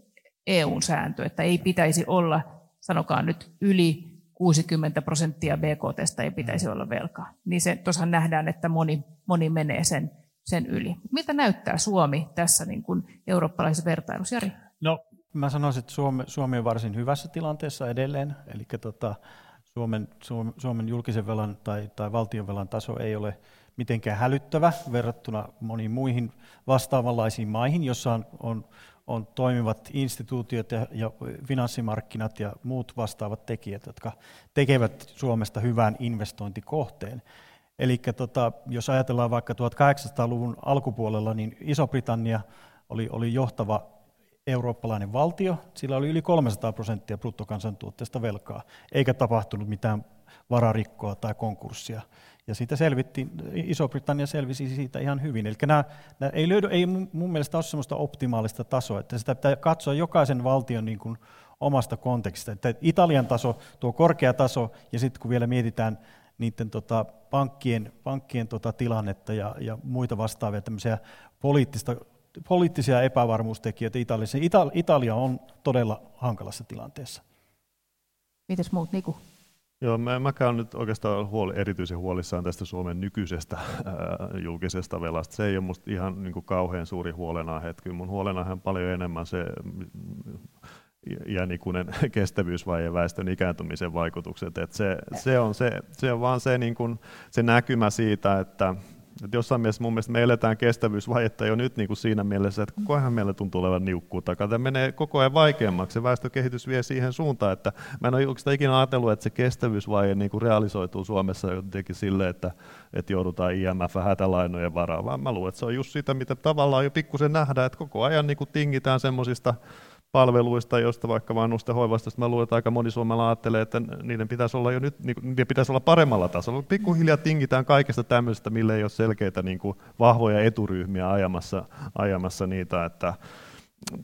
EUn sääntö, että ei pitäisi olla, sanokaa nyt yli 60 prosenttia BKT ei pitäisi olla velkaa. Niin se tosiaan nähdään, että moni, moni menee sen, sen yli. Miltä näyttää Suomi tässä niin kuin eurooppalaisessa vertailussa, Jari?
No, mä sanoisin, että Suomi, Suomi on varsin hyvässä tilanteessa edelleen. Eli tota, Suomen, Suomen julkisen velan tai, tai valtionvelan taso ei ole mitenkään hälyttävä verrattuna moniin muihin vastaavanlaisiin maihin, jossa on, on, on toimivat instituutiot ja, ja finanssimarkkinat ja muut vastaavat tekijät, jotka tekevät Suomesta hyvän investointikohteen. Eli tota, jos ajatellaan vaikka 1800-luvun alkupuolella, niin Iso-Britannia oli, oli johtava eurooppalainen valtio, sillä oli yli 300 prosenttia bruttokansantuotteesta velkaa, eikä tapahtunut mitään vararikkoa tai konkurssia ja siitä selvittiin, Iso-Britannia selvisi siitä ihan hyvin. Eli nämä, nämä ei, löydy, ei mun mielestä ole sellaista optimaalista tasoa, että sitä pitää katsoa jokaisen valtion niin kuin omasta kontekstista. Että Italian taso, tuo korkea taso, ja sitten kun vielä mietitään niiden tota, pankkien, pankkien tota, tilannetta ja, ja muita vastaavia tämmöisiä poliittista, poliittisia epävarmuustekijöitä Italiassa, Ita, Italia on todella hankalassa tilanteessa.
Mites muut, Niku?
Joo, mä, mä käyn nyt oikeastaan huoli, erityisen huolissaan tästä Suomen nykyisestä ää, julkisesta velasta. Se ei ole musta ihan niin kuin kauhean suuri huolenaihe. Kyllä mun huolenaihe on paljon enemmän se iänikuinen <laughs> kestävyysvaje ja väestön ikääntymisen vaikutukset. Et se, se, on se, se on vaan se, niin kuin, se näkymä siitä, että että jossain mielessä mun mielestä me eletään kestävyysvajetta jo nyt niin kuin siinä mielessä, että koko ajan meillä tuntuu olevan niukkuutta. Tämä menee koko ajan vaikeammaksi. Se väestökehitys vie siihen suuntaan, että mä en ole oikeastaan ikinä ajatellut, että se kestävyysvaje niin kuin realisoituu Suomessa jotenkin sille, että, että joudutaan IMF hätälainojen varaan, vaan mä luulen, että se on just sitä, mitä tavallaan jo pikkusen nähdään, että koko ajan niin kuin tingitään semmoisista palveluista, joista vaikka vanhusten hoivasta, mä luulen, että aika moni suomalainen ajattelee, että niiden pitäisi olla jo nyt, niin niiden pitäisi olla paremmalla tasolla. Pikkuhiljaa tingitään kaikesta tämmöisestä, mille ei ole selkeitä niin kuin vahvoja eturyhmiä ajamassa, ajamassa niitä, että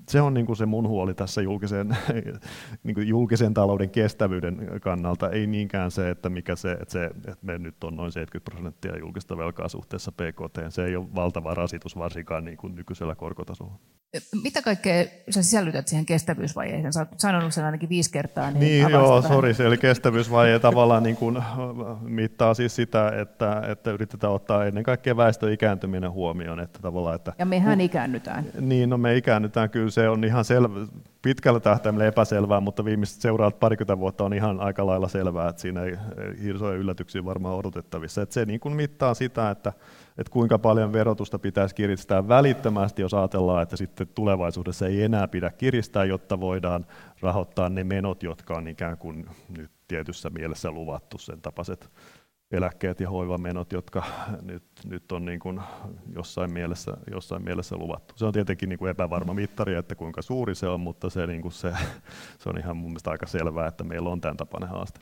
se on niin kuin se mun huoli tässä julkisen, <laughs> niin kuin julkisen talouden kestävyyden kannalta, ei niinkään se, että mikä se, että, se, että me nyt on noin 70 prosenttia julkista velkaa suhteessa PKT, se ei ole valtava rasitus varsinkaan niin kuin nykyisellä korkotasolla.
Mitä kaikkea sä sisällytät siihen kestävyysvajeeseen? Sä oot sanonut sen ainakin viisi kertaa.
Niin, niin joo, sori, eli kestävyysvaje <laughs> tavallaan niin kuin mittaa siis sitä, että, että yritetään ottaa ennen kaikkea väestön ikääntyminen huomioon. Että tavallaan, että,
ja mehän ikäännytään.
Niin, no me ikäännytään kyllä, se on ihan selvä, pitkällä tähtäimellä epäselvää, mutta viimeiset seuraavat parikymmentä vuotta on ihan aika lailla selvää, että siinä ei hirsoja yllätyksiä varmaan odotettavissa. Että se niin kuin mittaa sitä, että että kuinka paljon verotusta pitäisi kiristää välittömästi, jos ajatellaan, että sitten tulevaisuudessa ei enää pidä kiristää, jotta voidaan rahoittaa ne menot, jotka on ikään kuin nyt tietyssä mielessä luvattu, sen tapaiset eläkkeet ja hoivamenot, jotka nyt, nyt on niin kuin jossain, mielessä, jossain mielessä luvattu. Se on tietenkin niin kuin epävarma mittari, että kuinka suuri se on, mutta se, niin kuin se, se on ihan mun mielestä aika selvää, että meillä on tämän tapainen haaste.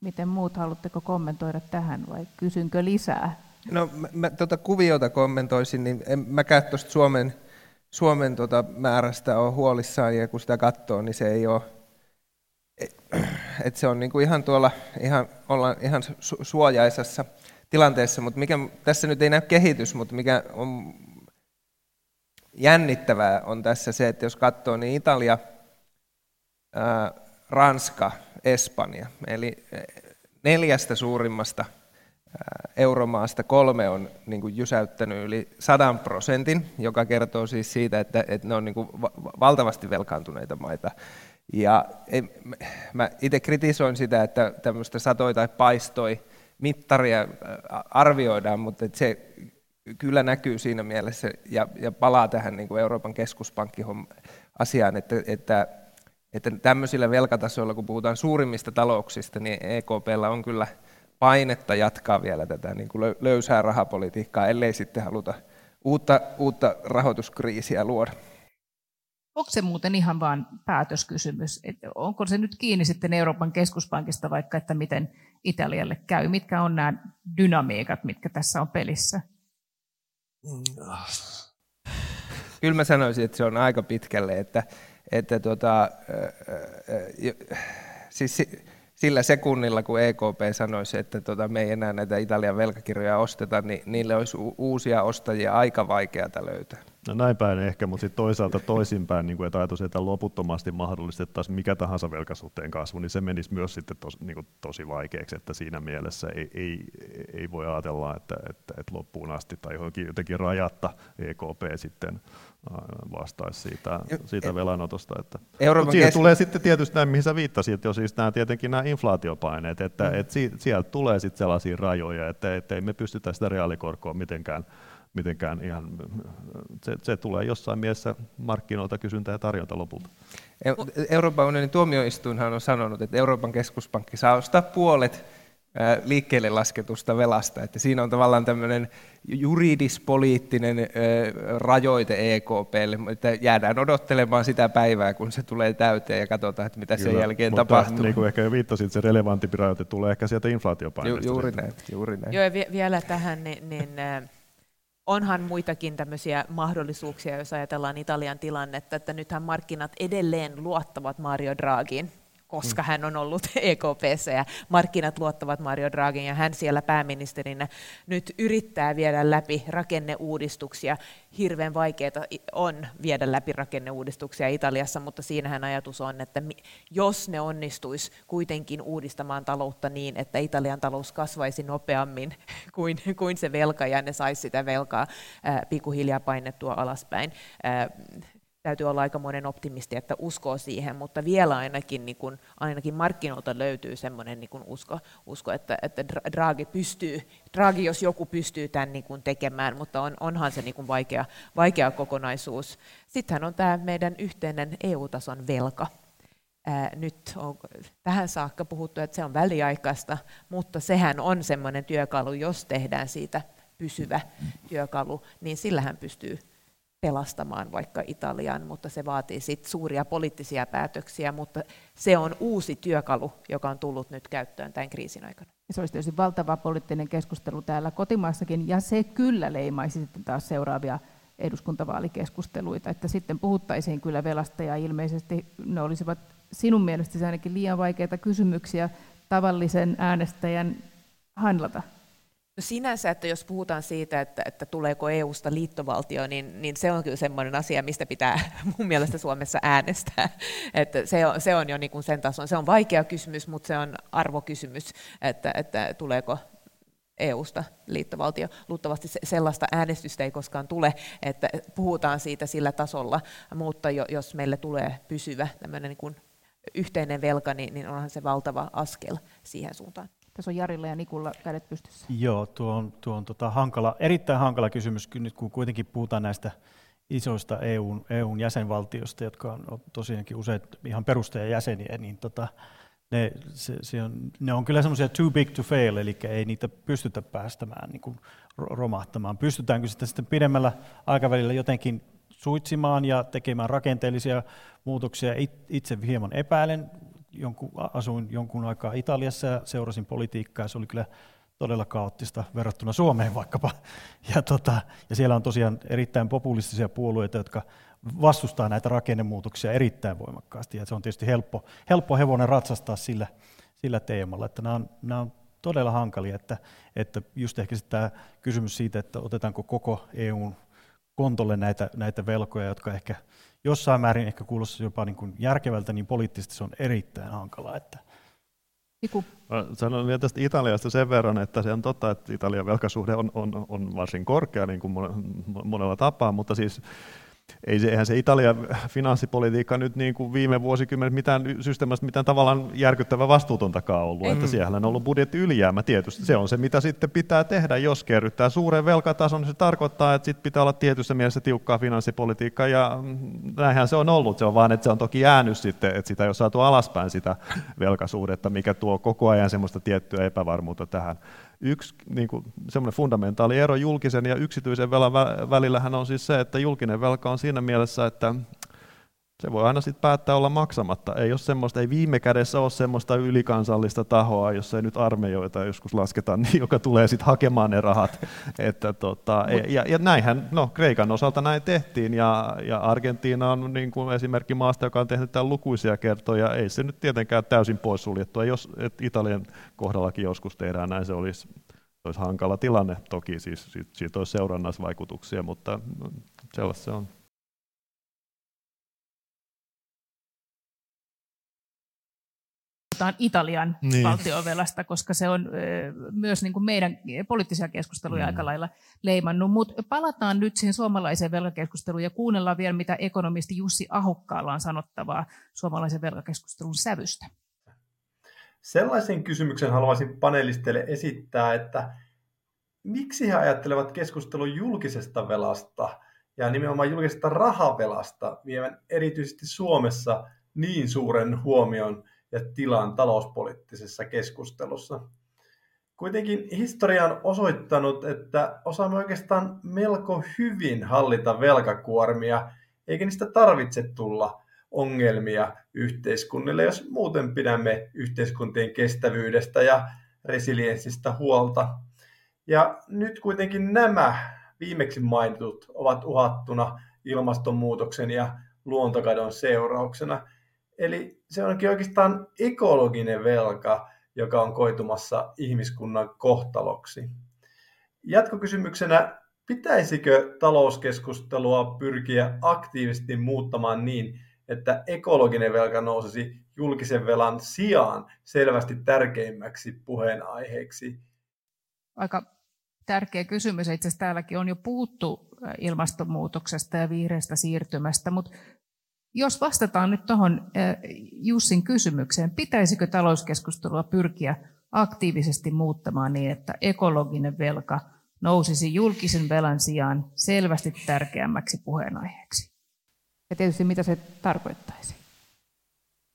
Miten muut haluatteko kommentoida tähän vai kysynkö lisää?
No mä, mä tuota kuviota kommentoisin, niin en mäkään tuosta Suomen, Suomen tuota määrästä ole huolissaan ja kun sitä katsoo, niin se ei ole, että se on niin kuin ihan tuolla, ihan, ollaan ihan su- suojaisessa tilanteessa, mutta mikä tässä nyt ei näy kehitys, mutta mikä on jännittävää on tässä se, että jos katsoo, niin Italia, ää, Ranska, Espanja, eli neljästä suurimmasta euromaasta kolme on niin kuin jysäyttänyt yli 100 prosentin, joka kertoo siis siitä, että, että ne on niin kuin valtavasti velkaantuneita maita. Ja mä itse kritisoin sitä, että tämmöistä satoi tai paistoi mittaria arvioidaan, mutta se kyllä näkyy siinä mielessä ja, ja palaa tähän niin kuin Euroopan keskuspankki-asiaan, että, että, että tämmöisillä velkatasoilla, kun puhutaan suurimmista talouksista, niin EKPllä on kyllä painetta jatkaa vielä tätä niin kuin löysää rahapolitiikkaa, ellei sitten haluta uutta, uutta rahoituskriisiä luoda.
Onko se muuten ihan vain päätöskysymys? että onko se nyt kiinni sitten Euroopan keskuspankista vaikka, että miten Italialle käy? Mitkä on nämä dynamiikat, mitkä tässä on pelissä?
Kyllä mä sanoisin, että se on aika pitkälle, että, että tuota, siis sillä sekunnilla, kun EKP sanoisi, että tuota, me ei enää näitä Italian velkakirjoja osteta, niin niille olisi uusia ostajia aika vaikeata löytää.
No näin päin ehkä, mutta sitten toisaalta toisinpäin, niin kuin, että ajatus, että loputtomasti mahdollistettaisiin mikä tahansa velkasuhteen kasvu, niin se menisi myös sitten tos, niin kuin tosi vaikeaksi, että siinä mielessä ei, ei, ei voi ajatella, että, että, että loppuun asti tai johonkin jotenkin rajatta EKP sitten vastaisi siitä, siitä velanotosta. Että. Euroopan siitä kes... tulee sitten tietysti näin, mihin sä viittasit, jo siis nämä, tietenkin nämä inflaatiopaineet, että mm. että sieltä tulee sitten sellaisia rajoja, että, että ei me pystytä sitä reaalikorkoa mitenkään mitenkään ihan, se, se tulee jossain mielessä markkinoilta kysyntä ja tarjonta lopulta.
Euroopan unionin tuomioistuinhan on sanonut, että Euroopan keskuspankki saa ostaa puolet liikkeelle lasketusta velasta. Että siinä on tavallaan tämmöinen juridispoliittinen rajoite EKPlle, että jäädään odottelemaan sitä päivää, kun se tulee täyteen ja katsotaan, että mitä Kyllä, sen jälkeen mutta tapahtuu.
Niin kuin ehkä jo viittasit, se relevantimpi rajoite tulee ehkä sieltä inflaatiopaineesta.
Ju, juuri näin, juuri näin.
Joo, ja vielä tähän, niin, niin onhan muitakin tämmöisiä mahdollisuuksia, jos ajatellaan Italian tilannetta, että nythän markkinat edelleen luottavat Mario Draghiin koska hän on ollut <laughs> EKPssä ja markkinat luottavat Mario Draghin ja hän siellä pääministerinä nyt yrittää viedä läpi rakenneuudistuksia. Hirveän vaikeaa on viedä läpi rakenneuudistuksia Italiassa, mutta siinähän ajatus on, että jos ne onnistuisi kuitenkin uudistamaan taloutta niin, että Italian talous kasvaisi nopeammin <laughs> kuin, kuin se velka ja ne saisi sitä velkaa pikkuhiljaa painettua alaspäin, täytyy olla aikamoinen optimisti, että uskoo siihen, mutta vielä ainakin, niin kuin, ainakin markkinoilta löytyy semmoinen niin usko, usko, että, että Draghi pystyy, Draghi jos joku pystyy tämän niin kuin tekemään, mutta on, onhan se niin kuin vaikea, vaikea kokonaisuus. Sittenhän on tämä meidän yhteinen EU-tason velka. Ää, nyt on tähän saakka puhuttu, että se on väliaikaista, mutta sehän on semmoinen työkalu, jos tehdään siitä pysyvä työkalu, niin sillähän pystyy pelastamaan vaikka Italian, mutta se vaatii sit suuria poliittisia päätöksiä, mutta se on uusi työkalu, joka on tullut nyt käyttöön tämän kriisin aikana.
Se olisi tietysti valtava poliittinen keskustelu täällä kotimaassakin, ja se kyllä leimaisi sitten taas seuraavia eduskuntavaalikeskusteluita, että sitten puhuttaisiin kyllä velasta, ja ilmeisesti ne olisivat sinun mielestäsi ainakin liian vaikeita kysymyksiä tavallisen äänestäjän handlata.
No sinänsä, että jos puhutaan siitä, että, että tuleeko EUsta liittovaltio, niin, niin se on kyllä sellainen asia, mistä pitää <laughs> mun mielestä Suomessa äänestää. Että se, on, se on jo niin kuin sen tason. Se on vaikea kysymys, mutta se on arvokysymys, että, että tuleeko EUsta liittovaltio. Luultavasti sellaista äänestystä ei koskaan tule, että puhutaan siitä sillä tasolla, mutta jos meille tulee pysyvä niin kuin yhteinen velka, niin, niin onhan se valtava askel siihen suuntaan.
Tässä on Jarilla ja Nikulla kädet pystyssä.
Joo, tuo on, tuo on tota hankala, erittäin hankala kysymys, nyt kun kuitenkin puhutaan näistä isoista EUn, EUn jäsenvaltioista, jotka on tosiaankin usein ihan perustajajäseniä, niin tota, ne, se, se on, ne on kyllä semmoisia too big to fail, eli ei niitä pystytä päästämään niin kuin romahtamaan. Pystytäänkö sitä sitten pidemmällä aikavälillä jotenkin suitsimaan ja tekemään rakenteellisia muutoksia? Itse hieman epäilen, jonkun, asuin jonkun aikaa Italiassa ja seurasin politiikkaa ja se oli kyllä todella kaoottista verrattuna Suomeen vaikkapa. <laughs> Ja, tota, ja siellä on tosiaan erittäin populistisia puolueita, jotka vastustaa näitä rakennemuutoksia erittäin voimakkaasti. Ja se on tietysti helppo, helppo hevonen ratsastaa sillä, sillä teemalla, että nämä on, nämä on todella hankalia, että, että just ehkä tämä kysymys siitä, että otetaanko koko EUn kontolle näitä, näitä velkoja, jotka ehkä jossain määrin ehkä kuulostaa jopa niin kuin järkevältä, niin poliittisesti se on erittäin hankalaa. Että.
Iku. Sanon vielä tästä Italiasta sen verran, että se on totta, että Italian velkasuhde on, on, on varsin korkea niin kuin monella tapaa, mutta siis ei se, eihän se Italian finanssipolitiikka nyt niin kuin viime vuosikymmenet mitään systeemistä mitään tavallaan järkyttävä vastuutontakaan ollut, mm. että siellä on ollut budjetti ylijäämä tietysti. Se on se, mitä sitten pitää tehdä, jos kerryttää suuren velkatason, niin se tarkoittaa, että sitten pitää olla tietyssä mielessä tiukkaa finanssipolitiikkaa, ja näinhän se on ollut, se on vaan, että se on toki jäänyt sitten, että sitä ei ole saatu alaspäin sitä velkasuhdetta, mikä tuo koko ajan semmoista tiettyä epävarmuutta tähän yksi niin kuin, semmoinen fundamentaali ero julkisen ja yksityisen velan välillähän on siis se, että julkinen velka on siinä mielessä, että se voi aina sitten päättää olla maksamatta. Ei, ole semmoista, ei viime kädessä ole semmoista ylikansallista tahoa, jos ei nyt armeijoita joskus lasketa, <laughs> niin joka tulee sitten hakemaan ne rahat. <laughs> Että tota, ja, ja, näinhän, no Kreikan osalta näin tehtiin, ja, ja Argentiina on niin kuin esimerkki maasta, joka on tehnyt tämän lukuisia kertoja. Ei se nyt tietenkään täysin poissuljettua, jos et Italian kohdallakin joskus tehdään näin, se olisi, olisi hankala tilanne. Toki siis siitä, siitä olisi seurannaisvaikutuksia, mutta sellaista se on.
Puhutaan Italian niin. valtiovelasta, koska se on myös niin kuin meidän poliittisia keskusteluja mm. aika lailla leimannut. Mutta palataan nyt siihen suomalaiseen velkakeskusteluun ja kuunnellaan vielä, mitä ekonomisti Jussi Ahokkaalla on sanottavaa suomalaisen velkakeskustelun sävystä.
Sellaisen kysymyksen haluaisin panelisteille esittää, että miksi he ajattelevat keskustelun julkisesta velasta ja nimenomaan julkisesta rahavelasta vievän erityisesti Suomessa niin suuren huomion – ja tilan talouspoliittisessa keskustelussa. Kuitenkin historia on osoittanut, että osaamme oikeastaan melko hyvin hallita velkakuormia, eikä niistä tarvitse tulla ongelmia yhteiskunnille, jos muuten pidämme yhteiskuntien kestävyydestä ja resilienssistä huolta. Ja nyt kuitenkin nämä viimeksi mainitut ovat uhattuna ilmastonmuutoksen ja luontokadon seurauksena – Eli se onkin oikeastaan ekologinen velka, joka on koitumassa ihmiskunnan kohtaloksi. Jatkokysymyksenä, pitäisikö talouskeskustelua pyrkiä aktiivisesti muuttamaan niin, että ekologinen velka nousisi julkisen velan sijaan selvästi tärkeimmäksi puheenaiheeksi?
Aika tärkeä kysymys. Itse asiassa täälläkin on jo puhuttu ilmastonmuutoksesta ja vihreästä siirtymästä, mutta jos vastataan nyt tuohon Jussin kysymykseen, pitäisikö talouskeskustelua pyrkiä aktiivisesti muuttamaan niin, että ekologinen velka nousisi julkisen velan sijaan selvästi tärkeämmäksi puheenaiheeksi? Ja tietysti mitä se tarkoittaisi?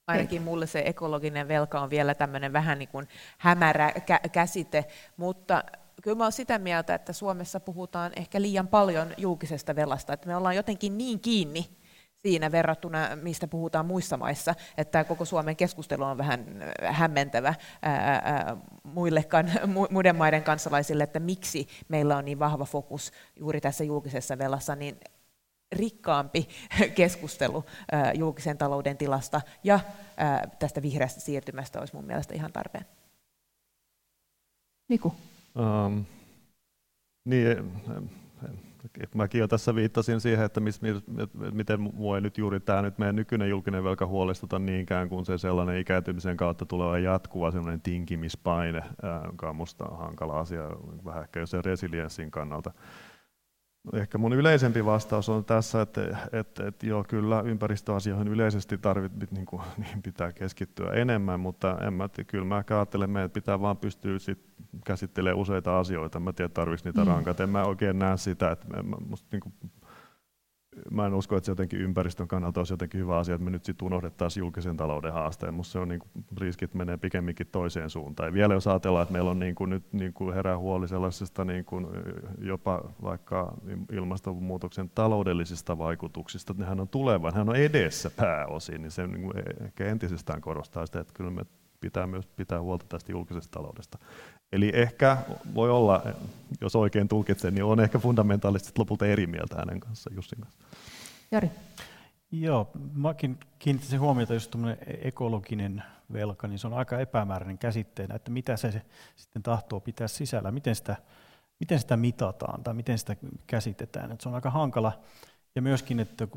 Ainakin mulle se ekologinen velka on vielä tämmöinen vähän niin kuin hämärä käsite, mutta kyllä mä olen sitä mieltä, että Suomessa puhutaan ehkä liian paljon julkisesta velasta, että me ollaan jotenkin niin kiinni siinä verrattuna, mistä puhutaan muissa maissa, että tämä koko Suomen keskustelu on vähän äh, hämmentävä ää, ää, muillekan, <laughs> muiden maiden kansalaisille, että miksi meillä on niin vahva fokus juuri tässä julkisessa velassa, niin rikkaampi <laughs> keskustelu ää, julkisen talouden tilasta ja ää, tästä vihreästä siirtymästä olisi mun mielestä ihan tarpeen.
Niku. Um,
niin, Mäkin jo tässä viittasin siihen, että mis, miten voi nyt juuri tämä nyt meidän nykyinen julkinen velka huolestuta niinkään kuin se sellainen ikääntymisen kautta tuleva jatkuva sellainen tinkimispaine, joka on minusta hankala asia vähän ehkä jo sen resilienssin kannalta. Ehkä mun yleisempi vastaus on tässä, että, että, että joo, kyllä ympäristöasioihin yleisesti tarvit, niin kuin, niin pitää keskittyä enemmän, mutta en mä, kyllä mä ajattelen, että pitää vaan pystyä sit käsittelemään useita asioita. Mä tiedän, tarvitsisi niitä mm. rankat. En mä oikein näe sitä, että mä, musta, niin kuin, mä en usko, että se jotenkin ympäristön kannalta olisi jotenkin hyvä asia, että me nyt sitten unohdettaisiin julkisen talouden haasteen. Minusta se on niin kuin, riskit menee pikemminkin toiseen suuntaan. Ja vielä jos ajatellaan, että meillä on niin kuin, nyt niin kuin herää huoli sellaisesta niin kuin, jopa vaikka ilmastonmuutoksen taloudellisista vaikutuksista, että nehän on tulevan, hän on edessä pääosin, niin se niin kuin, ehkä entisestään korostaa sitä, että kyllä me pitää myös pitää huolta tästä julkisesta taloudesta. Eli ehkä voi olla, jos oikein tulkitsen, niin on ehkä fundamentaalisesti lopulta eri mieltä hänen kanssa, Jussin kanssa.
Jari.
Joo, mäkin kiinnittäisin huomiota just ekologinen velka, niin se on aika epämääräinen käsitteenä, että mitä se sitten tahtoo pitää sisällä, miten sitä, miten sitä mitataan tai miten sitä käsitetään. Että se on aika hankala ja myöskin, että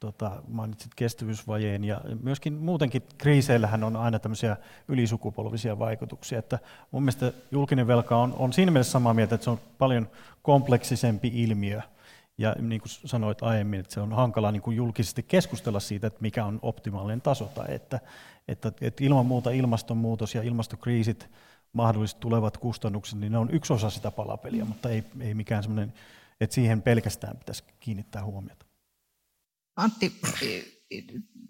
tota, mainitsit kestävyysvajeen ja myöskin muutenkin kriiseillähän on aina tämmöisiä ylisukupolvisia vaikutuksia. Että mun mielestä julkinen velka on, on siinä mielessä samaa mieltä, että se on paljon kompleksisempi ilmiö. Ja niin kuin sanoit aiemmin, että se on hankala niin kuin julkisesti keskustella siitä, että mikä on optimaalinen taso. Tai että, että, että ilman muuta ilmastonmuutos ja ilmastokriisit, mahdolliset tulevat kustannukset, niin ne on yksi osa sitä palapeliä, mutta ei, ei mikään semmoinen että siihen pelkästään pitäisi kiinnittää huomiota.
Antti,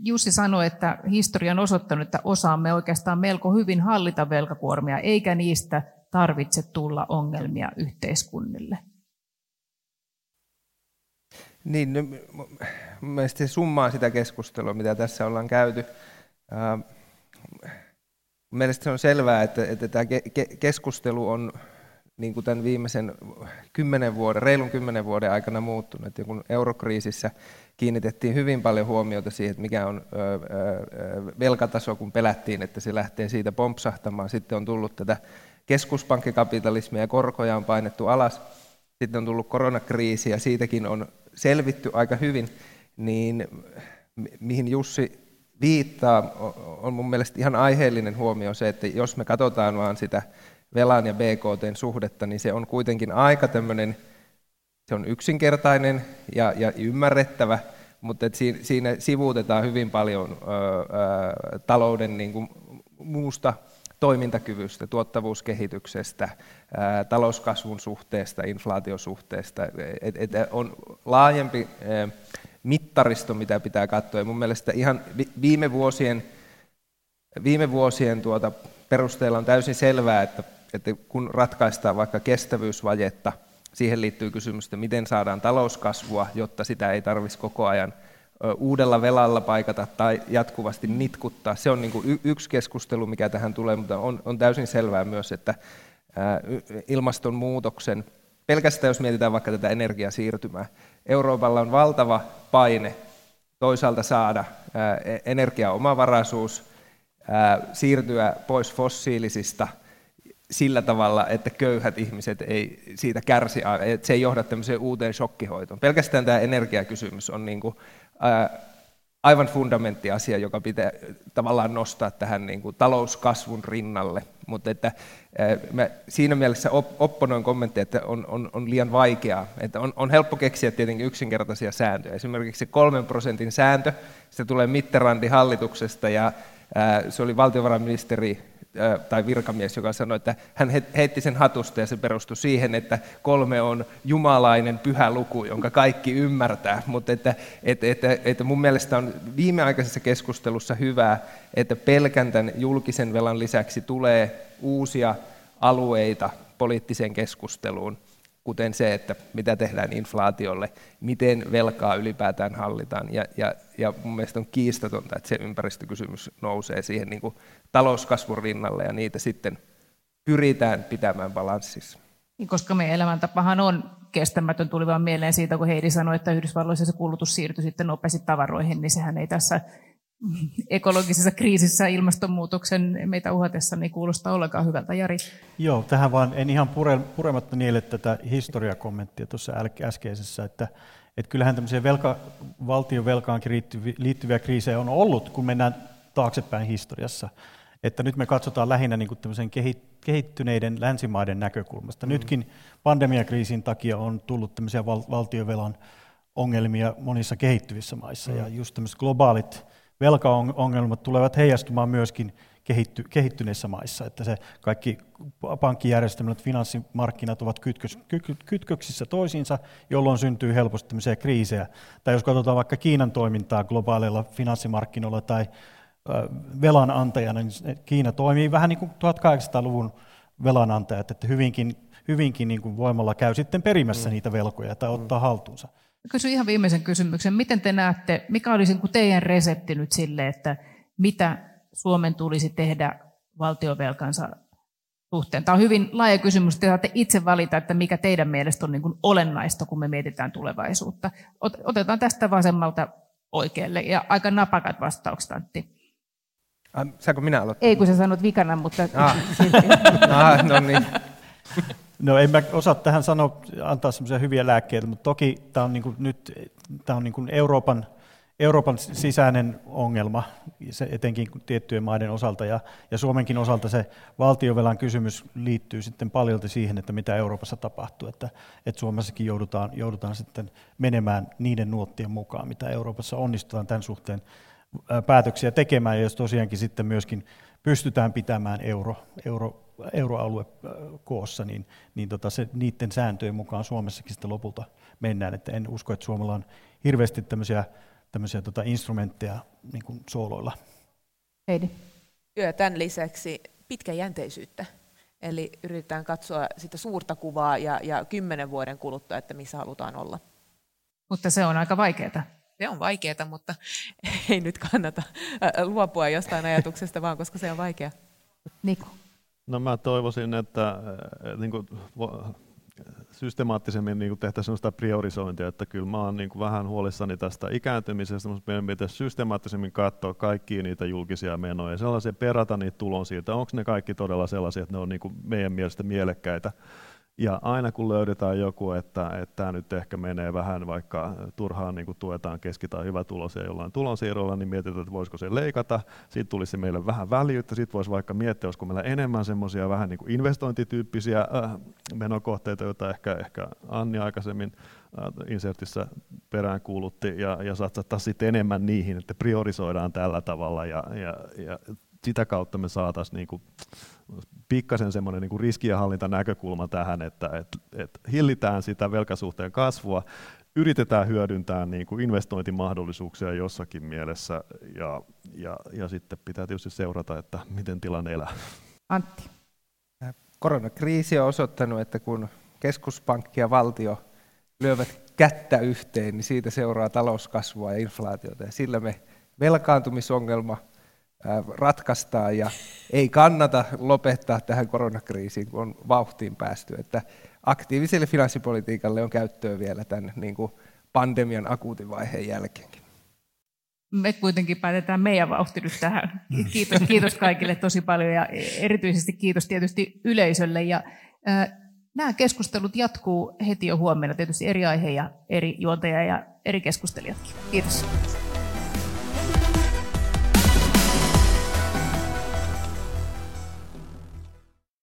Jussi sanoi, että historia on osoittanut, että osaamme oikeastaan melko hyvin hallita velkakuormia, eikä niistä tarvitse tulla ongelmia yhteiskunnille.
Niin, no, mielestäni summaa sitä keskustelua, mitä tässä ollaan käyty. Mielestäni on selvää, että, että tämä keskustelu on niin kuin tämän viimeisen kymmenen vuoden, reilun kymmenen vuoden aikana muuttunut. Että kun eurokriisissä kiinnitettiin hyvin paljon huomiota siihen, että mikä on velkataso, kun pelättiin, että se lähtee siitä pompsahtamaan. Sitten on tullut tätä keskuspankkikapitalismia ja korkoja on painettu alas. Sitten on tullut koronakriisi ja siitäkin on selvitty aika hyvin. Niin mihin Jussi viittaa, on mun mielestä ihan aiheellinen huomio se, että jos me katsotaan vaan sitä velan ja BKTn suhdetta, niin se on kuitenkin aika tämmöinen, se on yksinkertainen ja, ja ymmärrettävä, mutta et siinä, siinä sivuutetaan hyvin paljon ö, ö, talouden niin kuin muusta toimintakyvystä, tuottavuuskehityksestä, ää, talouskasvun suhteesta, inflaatiosuhteesta. Et, et on laajempi ää, mittaristo, mitä pitää katsoa. Ja mun mielestä ihan viime vuosien, viime vuosien tuota perusteella on täysin selvää, että että kun ratkaistaan vaikka kestävyysvajetta, siihen liittyy kysymys, että miten saadaan talouskasvua, jotta sitä ei tarvitsisi koko ajan uudella velalla paikata tai jatkuvasti nitkuttaa. Se on niin kuin yksi keskustelu, mikä tähän tulee, mutta on, on täysin selvää myös, että ilmastonmuutoksen, pelkästään jos mietitään vaikka tätä energiasiirtymää, Euroopalla on valtava paine toisaalta saada e-, energiaomavaraisuus, siirtyä pois fossiilisista – sillä tavalla, että köyhät ihmiset ei siitä kärsi, että se ei johda tämmöiseen uuteen shokkihoitoon. Pelkästään tämä energiakysymys on niin kuin, ää, aivan fundamentti asia, joka pitää tavallaan nostaa tähän niin kuin talouskasvun rinnalle. Mutta että, ää, mä siinä mielessä op, opponoin kommentti, että on, on, on liian vaikeaa. Että on, on helppo keksiä tietenkin yksinkertaisia sääntöjä. Esimerkiksi se kolmen prosentin sääntö, se tulee Mitterrandin hallituksesta ja ää, se oli valtiovarainministeri tai virkamies, joka sanoi, että hän heitti sen hatusta ja se perustui siihen, että kolme on jumalainen pyhä luku, jonka kaikki ymmärtää. Mutta että, että, että, että mun mielestä on viimeaikaisessa keskustelussa hyvää, että pelkän tämän julkisen velan lisäksi tulee uusia alueita poliittiseen keskusteluun, kuten se, että mitä tehdään inflaatiolle, miten velkaa ylipäätään hallitaan. Ja, ja, ja mun mielestä on kiistatonta, että se ympäristökysymys nousee siihen niin kuin talouskasvun rinnalle ja niitä sitten pyritään pitämään balanssissa.
Niin, koska meidän elämäntapahan on kestämätön, tuli vaan mieleen siitä, kun Heidi sanoi, että Yhdysvalloissa se kulutus siirtyi sitten nopeasti tavaroihin, niin sehän ei tässä ekologisessa kriisissä ilmastonmuutoksen meitä uhatessa niin kuulostaa ollenkaan hyvältä. Jari?
Joo, tähän vaan en ihan pure, purematta niille tätä historiakommenttia tuossa äskeisessä, että, että kyllähän tämmöisiä velka, valtion velkaankin liittyviä, liittyviä kriisejä on ollut, kun mennään taaksepäin historiassa. Että nyt me katsotaan lähinnä niin kuin kehittyneiden länsimaiden näkökulmasta. Mm. Nytkin pandemiakriisin takia on tullut tämmöisiä val- valtiovelan ongelmia monissa kehittyvissä maissa, mm. ja just tämmöiset globaalit velkaongelmat tulevat heijastumaan myöskin kehitty, kehittyneissä maissa, että se kaikki pankkijärjestelmät, finanssimarkkinat ovat kytkös, ky, kytköksissä toisiinsa, jolloin syntyy helposti tämmöisiä kriisejä. Tai jos katsotaan vaikka Kiinan toimintaa globaaleilla finanssimarkkinoilla tai velanantajana, niin Kiina toimii vähän niin kuin 1800-luvun velanantajat, että hyvinkin, hyvinkin niin kuin voimalla käy sitten perimässä mm. niitä velkoja tai ottaa mm. haltuunsa.
Kysyn ihan viimeisen kysymyksen. Miten te näette, mikä olisi niin teidän resepti nyt sille, että mitä Suomen tulisi tehdä valtiovelkansa suhteen? Tämä on hyvin laaja kysymys. Te saatte itse valita, että mikä teidän mielestä on niin kuin olennaista, kun me mietitään tulevaisuutta. Otetaan tästä vasemmalta oikealle ja aika napakat vastaukset, Antti.
Ah, saanko minä aloittaa?
Ei, kun sä sanot vikana, mutta... Ah. <laughs>
ah, no niin. <laughs>
No en mä osaa tähän sanoa, antaa semmoisia hyviä lääkkeitä, mutta toki tämä on niin kuin nyt tämä on niin kuin Euroopan, Euroopan sisäinen ongelma, se etenkin tiettyjen maiden osalta, ja, ja Suomenkin osalta se valtiovelan kysymys liittyy sitten paljolti siihen, että mitä Euroopassa tapahtuu, että, että Suomessakin joudutaan, joudutaan sitten menemään niiden nuottien mukaan, mitä Euroopassa onnistutaan tämän suhteen päätöksiä tekemään, ja jos tosiaankin sitten myöskin pystytään pitämään euro, euro, euroalue koossa, niin, niin tota se, niiden sääntöjen mukaan Suomessakin sitten lopulta mennään. Että en usko, että Suomella on hirveästi tämmöisiä, tämmöisiä tota instrumentteja niin kuin sooloilla.
Heidi.
Ja tämän lisäksi pitkäjänteisyyttä. Eli yritetään katsoa sitä suurta kuvaa ja, ja kymmenen vuoden kuluttua, että missä halutaan olla.
Mutta se on aika vaikeaa.
Se on vaikeaa, mutta <laughs> ei nyt kannata luopua jostain ajatuksesta vaan, koska se on vaikea.
Niko.
No mä toivoisin, että niin kuin, systemaattisemmin niin tehtäisiin sellaista priorisointia, että kyllä mä oon niin kuin vähän huolissani tästä ikääntymisestä, mutta meidän pitäisi systemaattisemmin katsoa kaikkia niitä julkisia menoja, sellaisia perata niitä tulonsiirtoja, onko ne kaikki todella sellaisia, että ne on niin kuin meidän mielestä mielekkäitä, ja aina kun löydetään joku, että, tämä nyt ehkä menee vähän, vaikka turhaan niin tuetaan keski- tai hyvä tulos ja jollain tulonsiirrolla, niin mietitään, että voisiko se leikata. Siitä tulisi meille vähän väljyyttä. Sitten voisi vaikka miettiä, olisiko meillä enemmän semmoisia vähän niin investointityyppisiä äh, menokohteita, joita ehkä, ehkä Anni aikaisemmin äh, insertissä perään kuulutti, ja, ja satsata sitten enemmän niihin, että priorisoidaan tällä tavalla, ja, ja, ja sitä kautta me saataisiin niin pikkasen semmoinen niin riskienhallintanäkökulma tähän, että et, et hillitään sitä velkasuhteen kasvua, yritetään hyödyntää niin kuin investointimahdollisuuksia jossakin mielessä ja, ja, ja sitten pitää tietysti seurata, että miten tilanne elää.
Antti.
Koronakriisi on osoittanut, että kun keskuspankki ja valtio lyövät kättä yhteen, niin siitä seuraa talouskasvua ja inflaatiota. Ja sillä me velkaantumisongelma – ratkaistaan ja ei kannata lopettaa tähän koronakriisiin, kun on vauhtiin päästy. Että aktiiviselle finanssipolitiikalle on käyttöä vielä tämän niin kuin pandemian akuutin vaiheen jälkeenkin.
Me kuitenkin päätetään meidän vauhti nyt tähän. Kiitos, kiitos kaikille tosi paljon ja erityisesti kiitos tietysti yleisölle. Ja, äh, nämä keskustelut jatkuu heti jo huomenna, tietysti eri aihe ja eri juontaja ja eri keskustelijat. Kiitos.